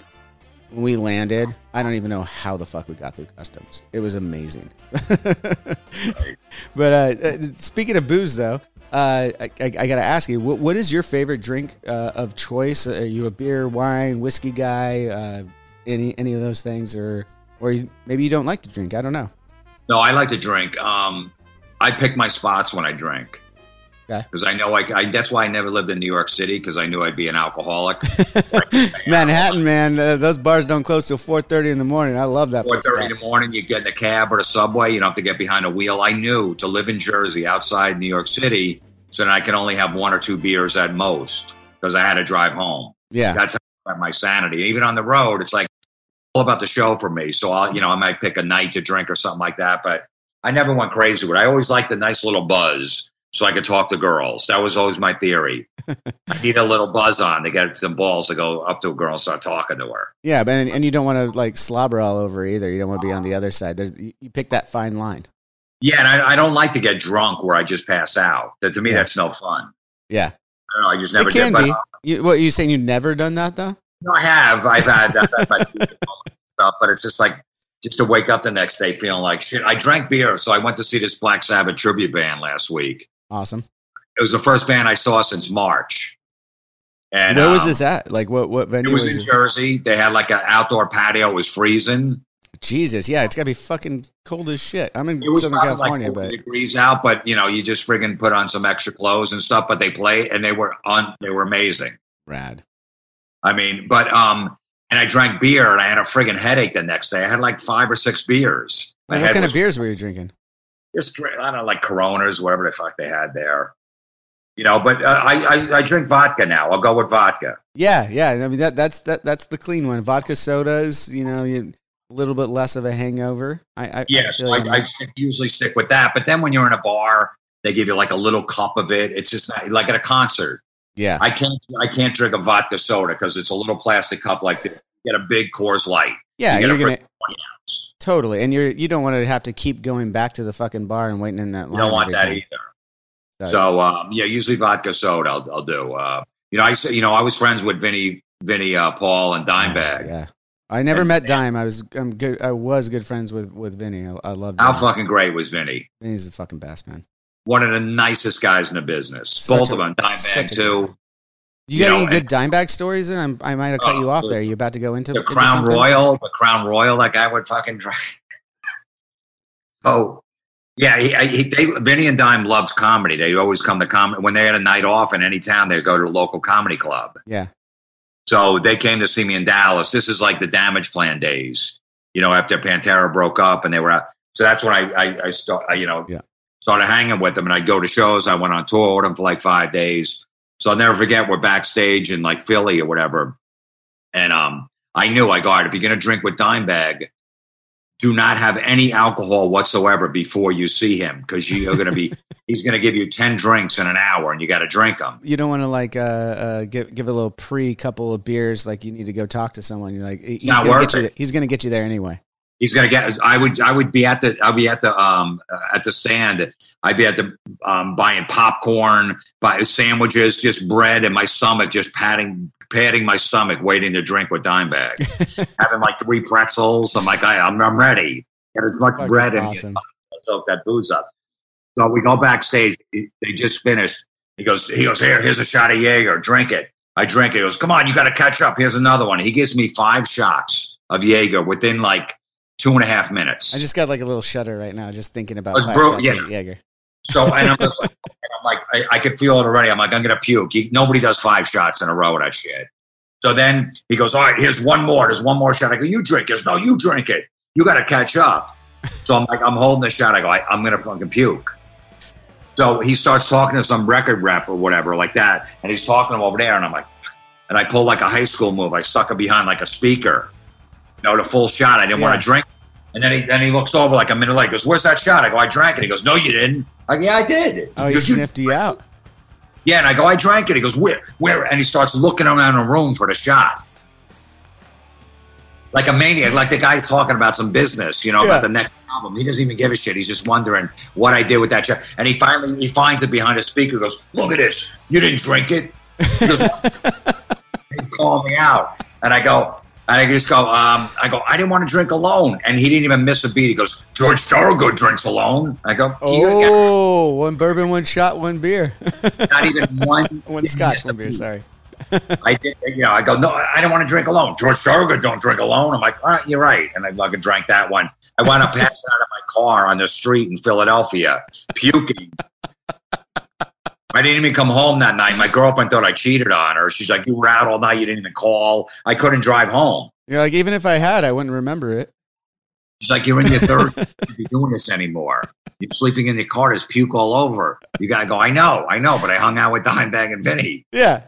When we landed, I don't even know how the fuck we got through customs. It was amazing. *laughs* But uh, uh, speaking of booze, though, uh, I, I, I got to ask you, what, what is your favorite drink uh, of choice? Are you a beer, wine, whiskey guy? Uh, any any of those things, or or you, maybe you don't like to drink? I don't know. No, I like to drink. Um, I pick my spots when I drink. Okay. Because I know I, I. That's why I never lived in New York City because I knew I'd be an alcoholic. *laughs* Manhattan, man, uh, those bars don't close till four thirty in the morning. I love that. Four thirty in the morning, you get in a cab or a subway. You don't have to get behind a wheel. I knew to live in Jersey, outside New York City, so that I can only have one or two beers at most because I had to drive home. Yeah, That's how I got my sanity. Even on the road, it's like all about the show for me. So I'll, you know, I might pick a night to drink or something like that, but I never went crazy with it. I always liked the nice little buzz so I could talk to girls. That was always my theory. *laughs* I need a little buzz on to get some balls to go up to a girl and start talking to her. yeah, but and, and you don't want to like slobber all over either. You don't want to be on the other side. There's you, pick that fine line. Yeah, and I, I don't like to get drunk where I just pass out. That to me, Yeah. that's no fun. Yeah, I don't know. I just never it can did. But uh, You, what you saying? You've never done that though? no, I have. I've had I've had my stuff, but it's just like just to wake up the next day feeling like shit. I drank beer, so I went to see this Black Sabbath tribute band last week. Awesome. It was the first band I saw since March. And Where was um, this at? Like what what venue It was was in it? Jersey. They had like an outdoor patio. It was freezing. Jesus, yeah, it's gotta be fucking cold as shit. I'm in It was Southern California, like 40 but degrees out, but you know, you just friggin' put on some extra clothes and stuff. But they play and they were on. They were amazing. rad. I mean, but um, and I drank beer and I had a friggin' headache the next day. I had like five or six beers. What kind was of beers were you drinking? Just I don't know, like Coronas, whatever the fuck they had there. You know, but uh, I, I I drink vodka now. I'll go with vodka. Yeah, yeah. I mean that that's that that's the clean one. Vodka sodas, you know, you a little bit less of a hangover. I, I Yes, feel I, I usually stick with that. But then when you're in a bar, they give you like a little cup of it. It's just not, like at a concert. yeah, I can't I can't drink a vodka soda because it's a little plastic cup like this. You get a big Coors Light. yeah. you get You're gonna friggin' 20 ounce. Totally, and you're you don't want to have to keep going back to the fucking bar and waiting in that You line. don't want that time. either. So- So um, yeah, usually vodka soda I'll, I'll do. Uh, you know, I say you know I was friends with Vinny Vinny uh, Paul and Dimebag. Yeah, I never And- met Dime. I was I'm good. I was good friends with with Vinny. I, I love. How fucking great was Vinny? Vinny's the fucking best man. One of the nicest guys in the business. Such Both a- of them. Dimebag too. You You got know, any good and- Dimebag stories? In I'm, I might have cut Oh, you off the- there. Uh, you about to go into the into Crown something? Royal, the Crown Royal, that guy would fucking drink. *laughs* oh, yeah. He, he, they, Vinny and Dime loves comedy. They always come to comedy when they had a night off in any town. They go to a local comedy club. Yeah, So they came to see me in Dallas. This is like the Damage Plan days, you know, after Pantera broke up, and they were out. So that's when I, I, I start, I, you know, Yeah. started hanging with them, and I'd go to shows. I went on tour with them for like five days. So I'll never forget. We're backstage in like Philly or whatever, and um, I knew I got if you're gonna drink with Dimebag, do not have any alcohol whatsoever before you see him because you're gonna be. *laughs* he's gonna give you ten drinks in an hour, and you got to drink them. you don't want to like uh, uh give give a little pre couple of beers. Like you need to go talk to someone. You're like he's not gonna worth get you. He's gonna get you there anyway. He's gonna get. I would. I would be at the. I'll be at the. Um. uh, At the stand. I'd be at the. Um. Buying popcorn, buy sandwiches, just bread, and my stomach just patting, patting my stomach, waiting to drink with Dimebag. *laughs* Having like three pretzels. I'm like, I, I'm. I'm ready. Get as much bread and me awesome. that booze up. So we go backstage. They just finished. He goes. He goes. Here. Here's a shot of Jaeger. Drink it. I drink it. He goes. Come on. You got to catch up. Here's another one. He gives me five shots of Jaeger within like two and a half minutes. I just got like a little shudder right now just thinking about five bro, shots yeah. of Jaeger. So and I'm, just *laughs* like, and I'm like, I, I could feel it already. I'm like, I'm gonna puke. He, nobody does five shots in a row of that shit. So then he goes, all right, here's one more. There's one more shot. I go, you drink it. No, you drink it. You got to catch up. So I'm like, I'm holding the shot. I go, I, I'm gonna fucking puke. So he starts talking to some record rep or whatever like that, and he's talking to him over there, and I'm like, and I pull like a high school move. I stuck it behind like a speaker, you know, the full shot. I didn't want to drink. And then he then he looks over like a minute later. Goes, "Where's that shot?" I go, "I drank it." He goes, "No, you didn't." I go, "Yeah, I did." Oh, he goes, "You sniffed you out. yeah, and I go, I drank it. He goes, where, where? And he starts looking around the room for the shot. Like a maniac, like the guy's talking about some business, you know, Yeah. about the next album. He doesn't even give a shit. He's just wondering what I did with that shot. And he finally he finds it behind a speaker, goes, Look at this. You didn't drink it. He goes, *laughs* he called me out. And I go, and I just go, um, I go, I didn't want to drink alone. And he didn't even miss a beat. He goes, George Thorogood drinks alone. I go, "You got Oh, one bourbon, one shot, one beer, *laughs* not even one. *laughs* one scotch, one beer. beat." Sorry. I did, you know, I go, no, I don't want to drink alone. George Thorogood don't drink alone. I'm like, all right, you're right. And I fucking drank that one. I wound up passing out of my car on the street in Philadelphia, puking. I didn't even come home that night. My girlfriend thought I cheated on her. She's like, you were out all night. You didn't even call. I couldn't drive home. You're like, even if I had, I wouldn't remember it. She's like, you're in your third. *laughs* you be doing this anymore. You're sleeping in your car. There's puke all over. You got to go, I know, I know. But I hung out with Dimebag and Vinny. Yeah,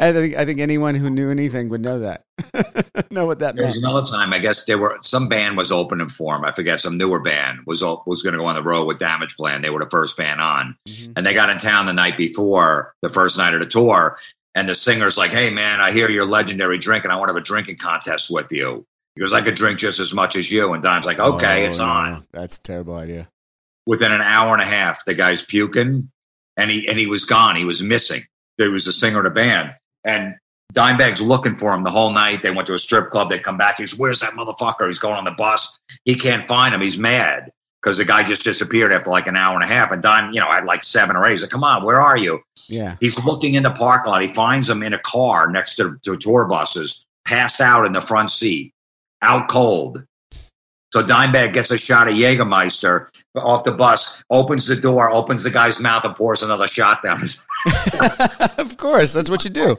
I think I think anyone who knew anything would know that, *laughs* know what that There was meant. another time, I guess there were some band was opening for him. I forget some newer band was was going to go on the road with Damage Plan. They were the first band on, Mhm. and they got in town the night before the first night of the tour. And the singer's like, "Hey man, I hear you're legendary drinking. I want to have a drinking contest with you." He goes, "I could drink just as much as you." And Dime's like, "Okay, Oh, it's no, on." That's a terrible idea. Within an hour and a half, the guy's puking, and he and he was gone. He was missing. There was a singer in a band, and Dimebag's looking for him the whole night. They went to a strip club. They come back. He's, where's that motherfucker? He's going on the bus. He can't find him. He's mad because the guy just disappeared after like an hour and a half. And Dime, you know, had like seven or eight. He's like, come on, where are you? Yeah. He's looking in the parking lot. He finds him in a car next to, to tour buses, passed out in the front seat, out cold. So Dimebag gets a shot of Jägermeister off the bus, opens the door, opens the guy's mouth, and pours another shot down. his- *laughs* *laughs* of course, that's what you do.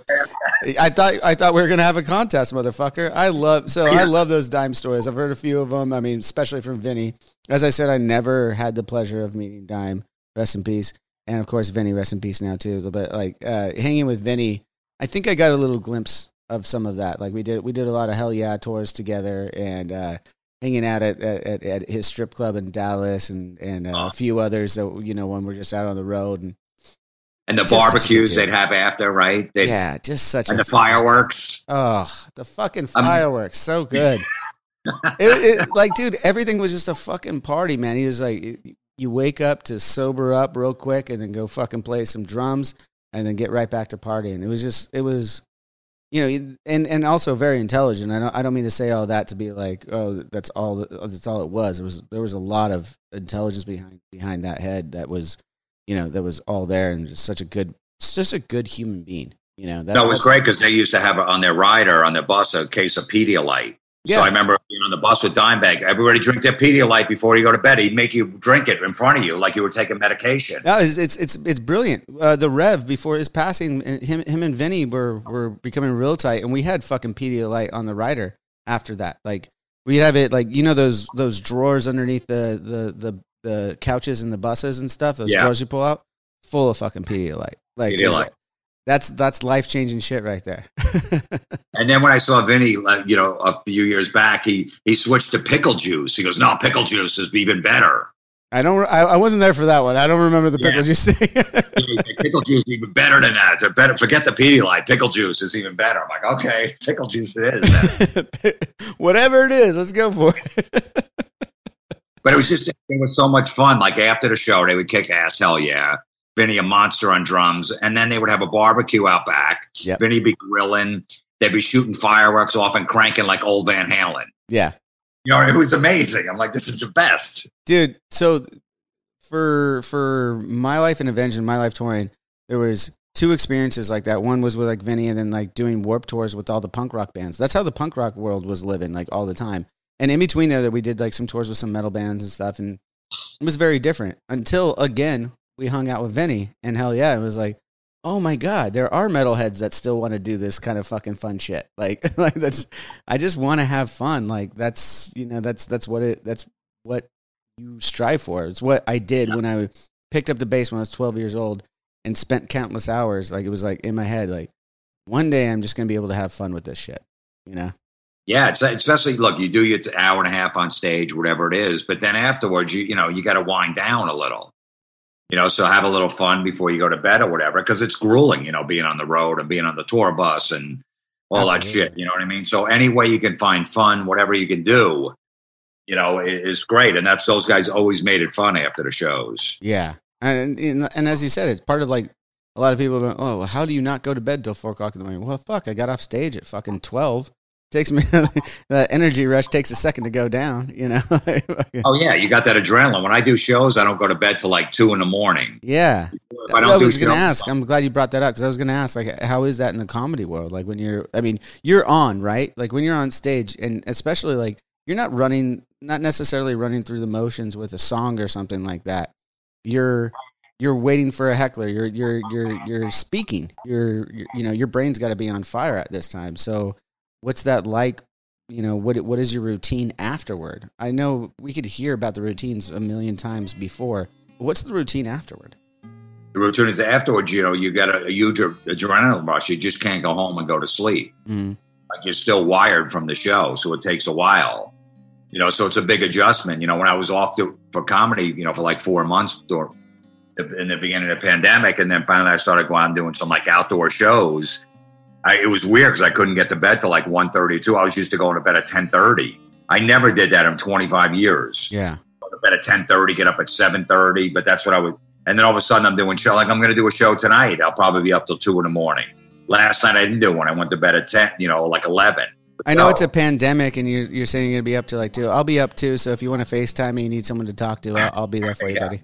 I thought I thought we were gonna have a contest, motherfucker. I love so I love those dime stories. I've heard a few of them. I mean, especially from Vinny. As I said, I never had the pleasure of meeting Dime. Rest in peace. And of course, Vinny, rest in peace now too. But like uh, hanging with Vinny, I think I got a little glimpse of some of that. Like we did, we did a lot of Hellyeah tours together, and uh, hanging out at, at, at his strip club in Dallas, and and uh, a few others that you know when we're just out on the road and and the Just such a good barbecues they'd have after, right? They'd, yeah, just such And a the fireworks. Oh, the fucking Um, fireworks, so *laughs* good. it, it, like, dude, everything was just a fucking party, man. He was like, it- you wake up to sober up real quick, and then go fucking play some drums, and then get right back to partying. It was just, it was, you know, and and also very intelligent. I don't, I don't mean to say all that to be like, oh, that's all, that's all it was. It was, there was a lot of intelligence behind behind that head that was, you know, that was all there, and just such a good, just a good human being. You know, that, No, it was great because they used to have on their rider on their bus a case of Pedialyte. So Yeah. I remember being on the bus with Dimebag. Everybody drink their Pedialyte before you go to bed. He'd make you drink it in front of you like you were taking medication. No, it's it's it's, it's brilliant. Uh, the Rev before his passing, him him and Vinny were were becoming real tight, and we had fucking Pedialyte on the rider after that. Like we'd have it like you know those those drawers underneath the the the, the couches and the buses and stuff. Those Yeah. drawers you pull out, full of fucking Pedialyte. Like, Pedialyte. That's that's life changing shit right there. *laughs* And then when I saw Vinny, like, you know, a few years back, he he switched to pickle juice. He goes, "No, pickle juice is even better. I don't. I, I wasn't there for that one. I don't remember the Yeah. you say. He's like, pickle juice is even better than that. It's better. Forget the Pedialyte. Pickle juice is even better." I'm like, "Okay, pickle juice it is." *laughs* Whatever it is, let's go for it. *laughs* But it was just it was so much fun. Like after the show, they would kick ass, hell yeah. Vinny a monster on drums, and then they would have a barbecue out back. Yep. Vinny be grilling. They'd be shooting fireworks off and cranking like old Van Halen. yeah. You know, it was amazing. I'm like, this is the best. dude so for for my life in avenged and my life touring there was two experiences like that one was with like vinny and then like doing Warped tours with all the punk rock bands that's how the punk rock world was living like all the time and in between there that we did like some tours with some metal bands and stuff and it was very different until again we hung out with vinny and Hellyeah it was like oh my god there are metalheads that still want to do this kind of fucking fun shit *laughs* like like that's i just want to have fun like that's you know that's that's what it that's what you strive for. It's what I did when I picked up the bass when I was 12 years old and spent countless hours. Like it was like in my head, like one day I'm just gonna be able to have fun with this shit. You know? Yeah, it's especially look, you do your hour and a half on stage, whatever it is, but then afterwards, you you know, you got to wind down a little. You know, so have a little fun before you go to bed or whatever, because it's grueling. You know, being on the road and being on the tour bus and all that shit. You know what I mean? So any way you can find fun, whatever you can do, you know, is great. And that's those guys always made it fun after the shows. Yeah. And, and and as you said, it's part of like a lot of people don't. Oh, well, how do you not go to bed till four o'clock in the morning? Well, fuck, I got off stage at fucking twelve. Takes me *laughs* that energy rush takes a second to go down. You know? *laughs* Oh yeah, you got that adrenaline. When I do shows, I don't go to bed till like two in the morning. yeah. If I I, don't do was going to shows- ask. I'm glad you brought that up because I was going to ask, like, how is that in the comedy world? Like, when you're, I mean, you're on, right? Like, when you're on stage, and especially like you're not running, not necessarily running through the motions with a song or something like that. You're you're waiting for a heckler. You're you're you're you're speaking. You're, you're you know your brain's got to be on fire at this time. So, what's that like? You know what what is your routine afterward? I know we could hear about the routines a million times before. What's the routine afterward? The routine is afterwards. You know, you got a, a huge adrenaline rush. You just can't go home and go to sleep. Mm. like you're still wired from the show, so it takes a while. You know, so it's a big adjustment. You know, when I was off to, for comedy, you know, for like four months or in the beginning of the pandemic, and then finally I started going out and doing some like outdoor shows. I, it was weird because I couldn't get to bed till like 1.32. I was used to going to bed at ten thirty. I never did that in 25 years. Yeah. Go to bed at 10.30, get up at 7.30, but that's what I would. And then all of a sudden I'm doing show. Like I'm going to do a show tonight. I'll probably be up till two in the morning. Last night I didn't do one. I went to bed at 10, you know, like 11. I know So- it's a pandemic, and you're you're saying you're gonna be up to like two. I'll be up too. So if you want to Facetime me, you need someone to talk to, I'll, I'll be there for you, Yeah. buddy.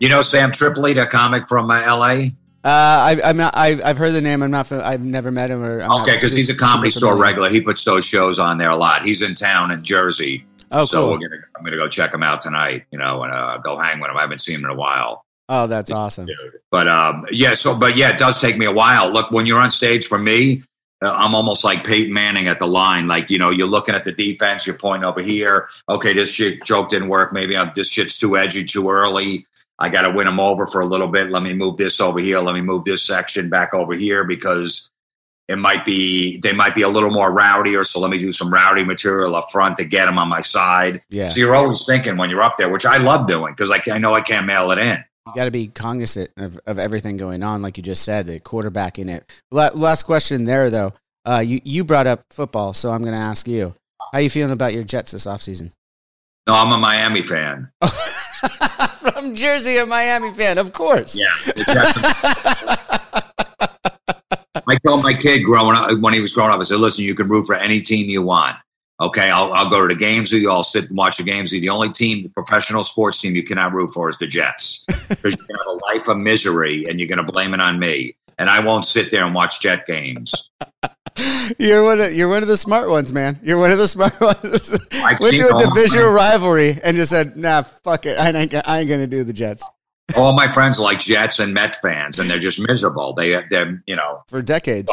You know Sam Tripoli, the comic from uh, L.A. Uh, I, I'm not. I've, I've heard the name. I'm not. I've never met him. Or I'm Okay, because he's a comedy store familiar. regular. He puts those shows on there a lot. He's in town in Jersey. Oh, so cool. we're gonna I'm gonna go check him out tonight. You know, and uh, go hang with him. I haven't seen him in a while. Oh, that's awesome. But um, yeah, so but yeah, it does take me a while. Look, when you're on stage, for me, uh, I'm almost like Peyton Manning at the line. Like you know, you're looking at the defense, you're pointing over here. Okay, this shit joke didn't work. Maybe I'm, this shit's too edgy, too early. I got to win them over for a little bit. Let me move this over here. Let me move this section back over here because it might be they might be a little more rowdier. So let me do some rowdy material up front to get them on my side. Yeah. So you're always thinking when you're up there, which I love doing because I, I know I can't mail it in. You got to be cognizant of, of everything going on, like you just said, the quarterback in it. La- last question there, though. Uh, you, you brought up football, so I'm going to ask you. How you feeling about your Jets this offseason? No, I'm a Miami fan. *laughs* From Jersey, a Miami fan, of course. Yeah. I told my kid growing up when he was growing up, I said, listen, you can root for any team you want. Okay, I'll, I'll go to the games with you. I'll sit and watch the games. The only team, the professional sports team you cannot root for is the Jets. Because you have a life of misery and you're going to blame it on me. And I won't sit there and watch Jet games. You're one of you're one of the smart ones, man. You're one of the smart *laughs* ones. Went to a divisional rivalry and just said, "Nah, fuck it. I ain't, I ain't gonna do the Jets All my friends like Jets and Met fans, and they're just miserable. They, they're, you know, for decades."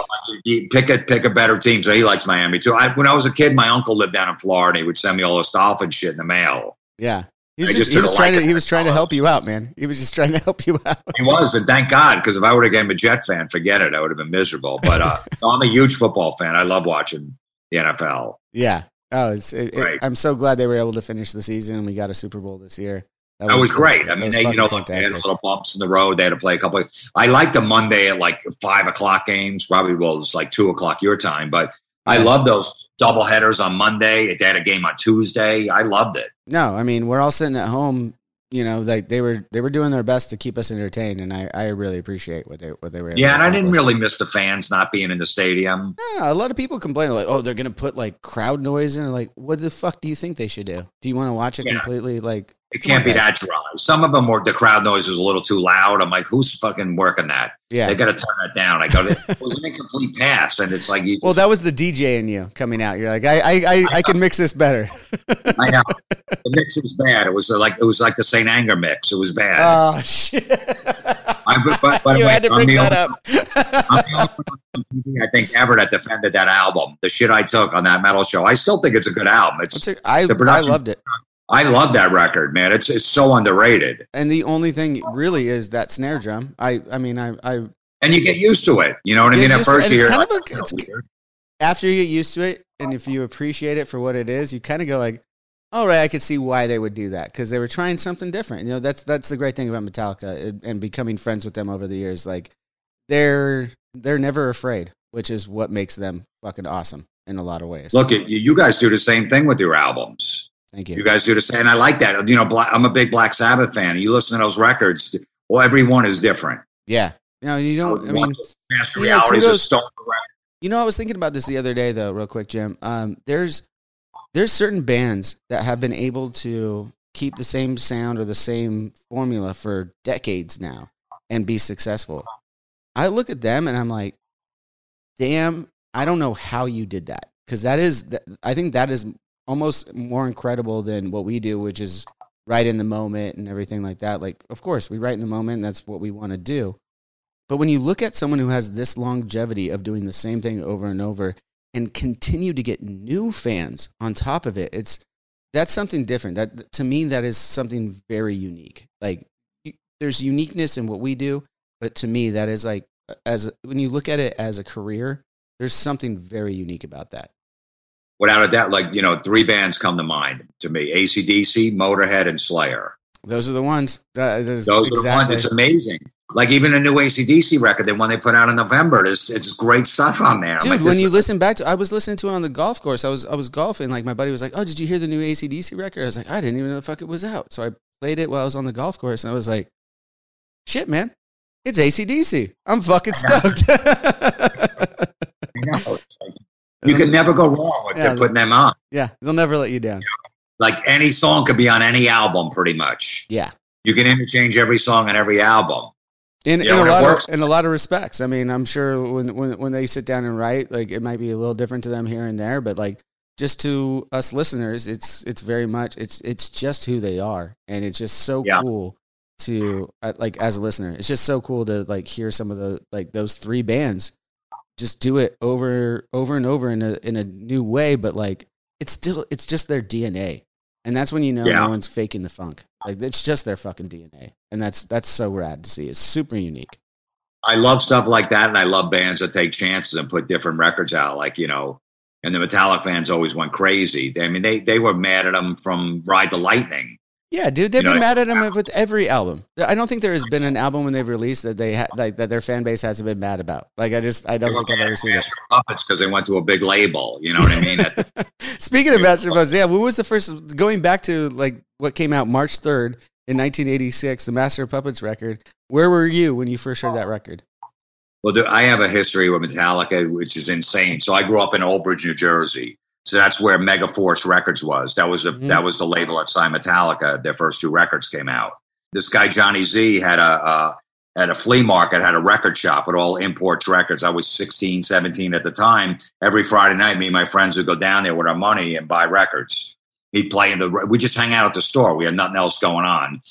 pick a pick a better team. So he likes Miami too. I, when I was a kid, my uncle lived down in Florida. He would send me all this dolphin shit in the mail. Yeah, he was just he was trying like to he was trying to help you out, man. He was just trying to help you out. He was, and thank God, because if I would have became a Jet fan, forget it. I would have been miserable. But uh, *laughs* no, I'm a huge football fan. I love watching the NFL. Yeah. Oh, it's. It, it- I'm so glad they were able to finish the season. and We got a Super Bowl this year. That was great. I mean, they, you know, fucking they had fantastic. little bumps in the road. They had to play a couple. Of, I like the Monday at like five o'clock games. Probably well, it's like two o'clock your time, but I love those double headers on Monday. They had a game on Tuesday. I loved it. No, I mean we're all sitting at home. You know, like they were they were doing their best to keep us entertained, and I, I really appreciate what they what they were. Yeah, and I didn't really miss the fans not being in the stadium. Yeah, a lot of people complain like, oh, they're gonna put like crowd noise in. Like, what the fuck do you think they should do? Do you want to watch it Yeah. completely like? It can't be that dry. Some of them were the crowd noise was a little too loud. I'm like, who's fucking working that? Yeah. They got to turn that down. I go, it *laughs* was an incomplete pass, and it's like, you, Well, that was the DJ in you coming out. You're like, I I I, I can mix this better. I know *laughs* the mix was bad. It was like it was like the Saint Anger mix. It was bad. Oh shit! I, but, but, but *laughs* you wait, had to bring that up. I'm the only one on TV, I think ever that defended that album. The shit I took on that metal show. I still think it's a good album. It's it- I The I loved it. I love that record, man. It's it's so underrated, And the only thing really is that snare drum. I I mean I I and you get used to it. You know what I mean? At used to it, first, it's kind like, of a- it's- after you get used to it, and if you appreciate it for what it is, you kind of go like, all right, I could see why they would do that because they were trying something different. You know, that's that's the great thing about Metallica and- and becoming friends with them over the years. Like they're they're never afraid, which is what makes them fucking awesome in a lot of ways. Look, you guys do the same thing with your albums. Thank You you. guys do the same. And I like that. You know, Black, I'm a big Black Sabbath fan. You listen to those records. Well, every one is different. Yeah. You know, you don't. I mean, Master you know, Reality is a kudos-. You know, I was thinking about this the other day, though, real quick, Jim. Um, there's there's certain bands that have been able to keep the same sound or the same formula for decades now and be successful. I look at them and I'm like, damn, I don't know how you did that because that is, I think that is almost more incredible than what we do, which is right in the moment and everything like that. Like, of course, we write in the moment. That's what we want to do. But when you look at someone who has this longevity of doing the same thing over and over and continue to get new fans on top of it, it's that's something different. That to me, that is something very unique. Like there's uniqueness in what we do, but to me, that is like as when you look at it as a career, there's something very unique about that. Without a doubt, like, you know, three bands come to mind to me ACDC, Motorhead, and Slayer. Those are the ones. That, that is Those exactly. are the ones. It's amazing. Like even a new ACDC record, the one they put out in November, there's it's great stuff on there. Dude, like, when you listen back to, I was listening to it on the golf course. I was I was golfing. Like my buddy was like, "Oh, did you hear the new ACDC record?" I was like, "I didn't even know the fuck it was out." So I played it while I was on the golf course, and I was like, "Shit, man, it's ACDC. I'm fucking stoked." *laughs* I know, it's like- you can never go wrong with Yeah, them putting them on. yeah, they'll never let you down. Like any song could be on any album, pretty much. Yeah, You can interchange every song on every album. in, in a lot of in a lot of respects. I mean, I'm sure when when when they sit down and write, like it might be a little different to them here and there, but like just to us listeners, it's it's very much it's it's just who they are, and it's just so Yeah. cool to uh, like as a listener. It's just so cool to like hear some of the like those three bands just do it over over and over in a in a new way, but like it's still it's just their DNA, and that's when you know Yeah. no one's faking the funk. Like it's just their fucking DNA, and that's that's so rad to see. It's super unique. I love stuff like that, and I love bands that take chances and put different records out. Like you know, and the Metallic fans always went crazy. I mean, they they were mad at them from Ride the Lightning. Yeah, dude, they've You know, been mad at him with every album. I don't think there has been an album when they've released that they ha- like that their fan base hasn't been mad about. Like I just I don't think I've ever seen it. Puppets because they went to a big label. You know what I mean? *laughs* Speaking of Master of Puppets, yeah, when was the first going back to like what came out March third in 1986, the Master of Puppets record? Where were you when you first heard that record? Well, dude, I have a history with Metallica, which is insane. So I grew up in Old Bridge, New Jersey. So that's where Megaforce Records was. That was a, Mhm. that was the label that signed Metallica. Their first two records came out. This guy Johnny Z had a uh, at a flea market had a record shop with all imports records. I was 16, 17 at the time. Every Friday night, me and my friends would go down there with our money and buy records. He'd play in the. We just hang out at the store. We had nothing else going on.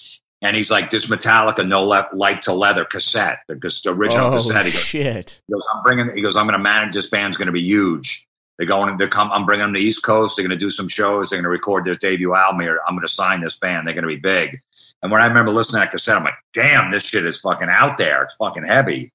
And he's like, "This Metallica No Le- Life 'til Leather cassette, the, the original oh cassette." He goes, shit! he goes, I'm bringing. He goes, I'm going to manage this band's going to be huge. They're going to come. I'm bringing them to the East Coast. They're going to do some shows. They're going to record their debut album here. I'm going to sign this band. They're going to be big. And when I remember listening to that cassette, I'm like, damn, this shit is fucking out there. It's fucking heavy.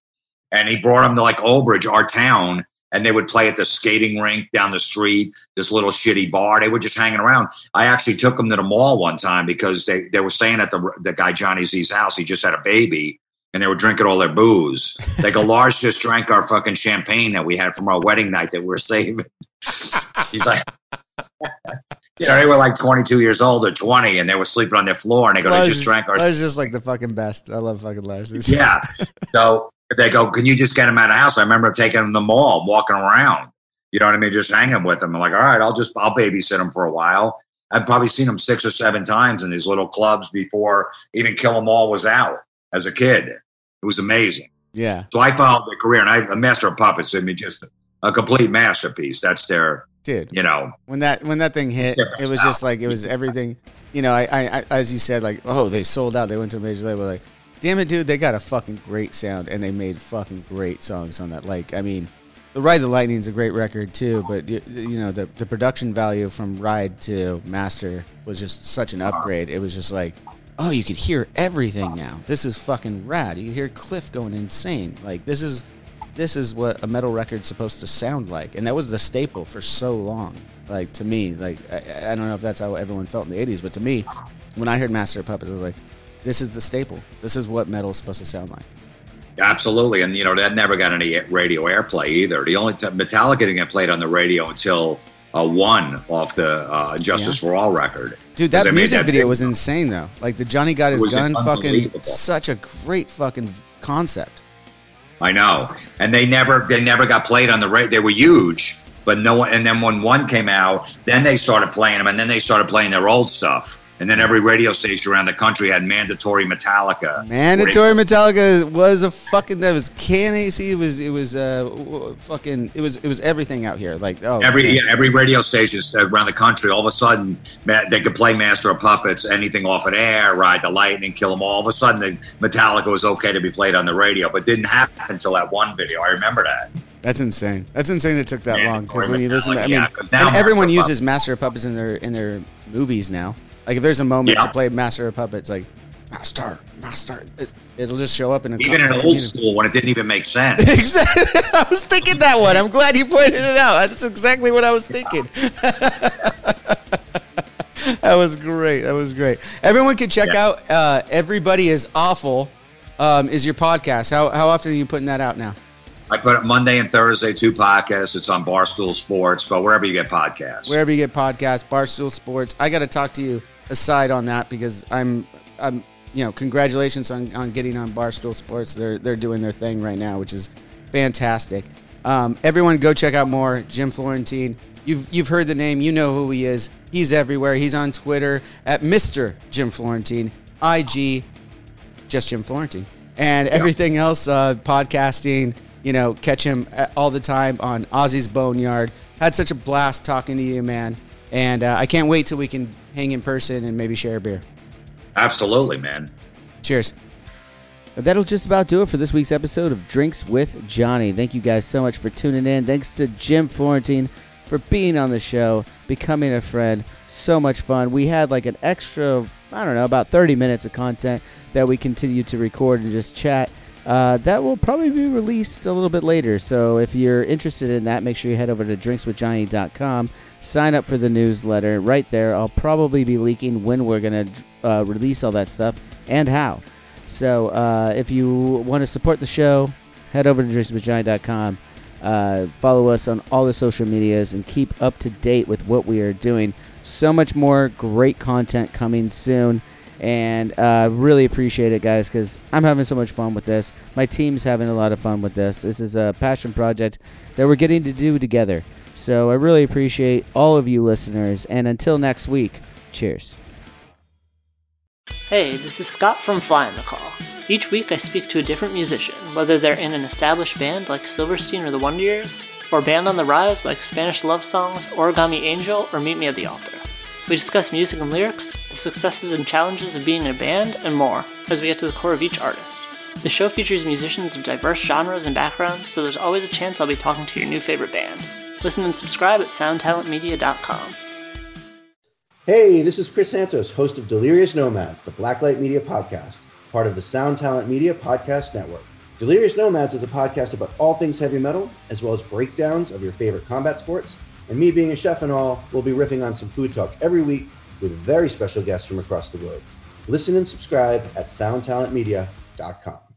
And he brought them to like Old Bridge, our town, and they would play at the skating rink down the street, this little shitty bar. They were just hanging around. I actually took them to the mall one time because they, they were staying at the the guy Johnny Z's house. He just had a baby and they were drinking all their booze. They go, Lars just drank our fucking champagne that we had from our wedding night that we were saving. He's like, *laughs* you know, they were like 22 years old or 20 and they were sleeping on their floor and they go, they just drank our. Lars is just like the fucking best. I love fucking Lars. *laughs* Yeah. So they go, can you just get him out of the house? I remember taking him to the mall, walking around. You know what I mean? Just hanging with them. I'm like, all right, I'll just, I'll babysit him for a while. I've probably seen him six or seven times in these little clubs before even Kill 'Em All was out as a kid. It was amazing. yeah, So I followed the career, and I, a Master of Puppets, I mean, just a complete masterpiece. That's their, dude. you know, when that when that thing hit, it was just like it was everything. You know, I, I, I as you said, like oh, they sold out. They went to a major label. Like, damn it, dude, they got a fucking great sound, and they made fucking great songs on that. Like, I mean, the Ride the Lightning's a great record too, but you, you know the the production value from Ride to Master was just such an upgrade. It was just like. Oh, you could hear everything now. This is fucking rad. You could hear Cliff going insane. Like this is this is what a metal record's supposed to sound like and that was the staple for so long like to me like I, I don't know if that's how everyone felt in the 80s but to me when i heard master of puppets i was like this is the staple this is what metal's supposed to sound like absolutely. And, you know, that never got any radio airplay either. The only time Metallica didn't get played on the radio until uh, one off the uh, Justice for All record. Dude that music that video was insane though like the johnny got his gun fucking such a great fucking concept I know, and they never they never got played on the radio. They were huge, but no one. And then when one came out, then they started playing them, and then they started playing their old stuff. And then every radio station around the country had mandatory Metallica. Mandatory Metallica was a fucking that was KNAC. It was it was uh fucking it was it was everything out here. Like oh Every yeah, every radio station around the country, all of a sudden, they could play Master of Puppets, anything off an air, Ride the Lightning, Kill 'Em All. All of a sudden, the Metallica was okay to be played on the radio, but didn't happen until that one video. I remember that. That's insane. That's insane. It took that Yeah, long because when you listen, to, I mean, yeah, and everyone uses Master of Puppets in their in their movies now. Like if there's a moment Yeah. to play Master of Puppets, like Master, Master, it, it'll just show up in a Even in old school, when it didn't even make *laughs* sense. Exactly. I was thinking that one. I'm glad you pointed it out. That's exactly what I was thinking. *laughs* that was great. That was great. Everyone can check Yeah. out uh, Everybody is Awful um, is your podcast. How, how often are you putting that out now? I put it Monday and Thursday, two podcasts. It's on Barstool Sports, but wherever you get podcasts. Wherever you get podcasts, Barstool Sports. I got to talk to you aside on that because I'm, I'm, you know, congratulations on, on getting on Barstool Sports. They're they're doing their thing right now, which is fantastic. Um, everyone, go check out more Jim Florentine. You've you've heard the name, you know who he is. He's everywhere. He's on Twitter at Mr. Jim Florentine, IG, just Jim Florentine, and everything else, uh, podcasting. you know, catch him all the time on Ozzy's Boneyard. Had such a blast talking to you, man. And uh, I can't wait till we can hang in person and maybe share a beer. Absolutely, man. Cheers. That'll just about do it for this week's episode of Drinks with Johnny. Thank you guys so much for tuning in. Thanks to Jim Florentine for being on the show, becoming a friend. So much fun. We had like an extra, I don't know, about 30 minutes of content that we continued to record and just chat. Uh, that will probably be released a little bit later. So if you're interested in that, make sure you head over to drinkswithjohnny.com. Sign up for the newsletter right there. I'll probably be leaking when we're going to uh, release all that stuff and how. So uh, if you want to support the show, head over to drinkswithjohnny.com. Uh, follow us on all the social medias and keep up to date with what we are doing. So much more great content coming soon. And uh, really appreciate it, guys, because I'm having so much fun with this. My team's having a lot of fun with this. This is a passion project that we're getting to do together. So I really appreciate all of you listeners. And until next week, cheers. Hey, this is Scott from Fly on the Call. Each week I speak to a different musician, whether they're in an established band like Silverstein or the Wonder Years, or band on the rise like Spanish Love Songs, Origami Angel, or Meet Me at the Altar. We discuss music and lyrics, the successes and challenges of being in a band, and more, as we get to the core of each artist. The show features musicians of diverse genres and backgrounds, so there's always a chance I'll be talking to your new favorite band. Listen and subscribe at soundtalentmedia.com. Hey, this is Chris Santos, host of Delirious Nomads, the Blacklight Media podcast part of the Sound Talent Media Podcast Network. Delirious Nomads is a podcast about all things heavy metal, as well as breakdowns of your favorite combat sports. And me being a chef and all, we'll be riffing on some food talk every week with very special guests from across the globe. Listen and subscribe at soundtalentmedia.com.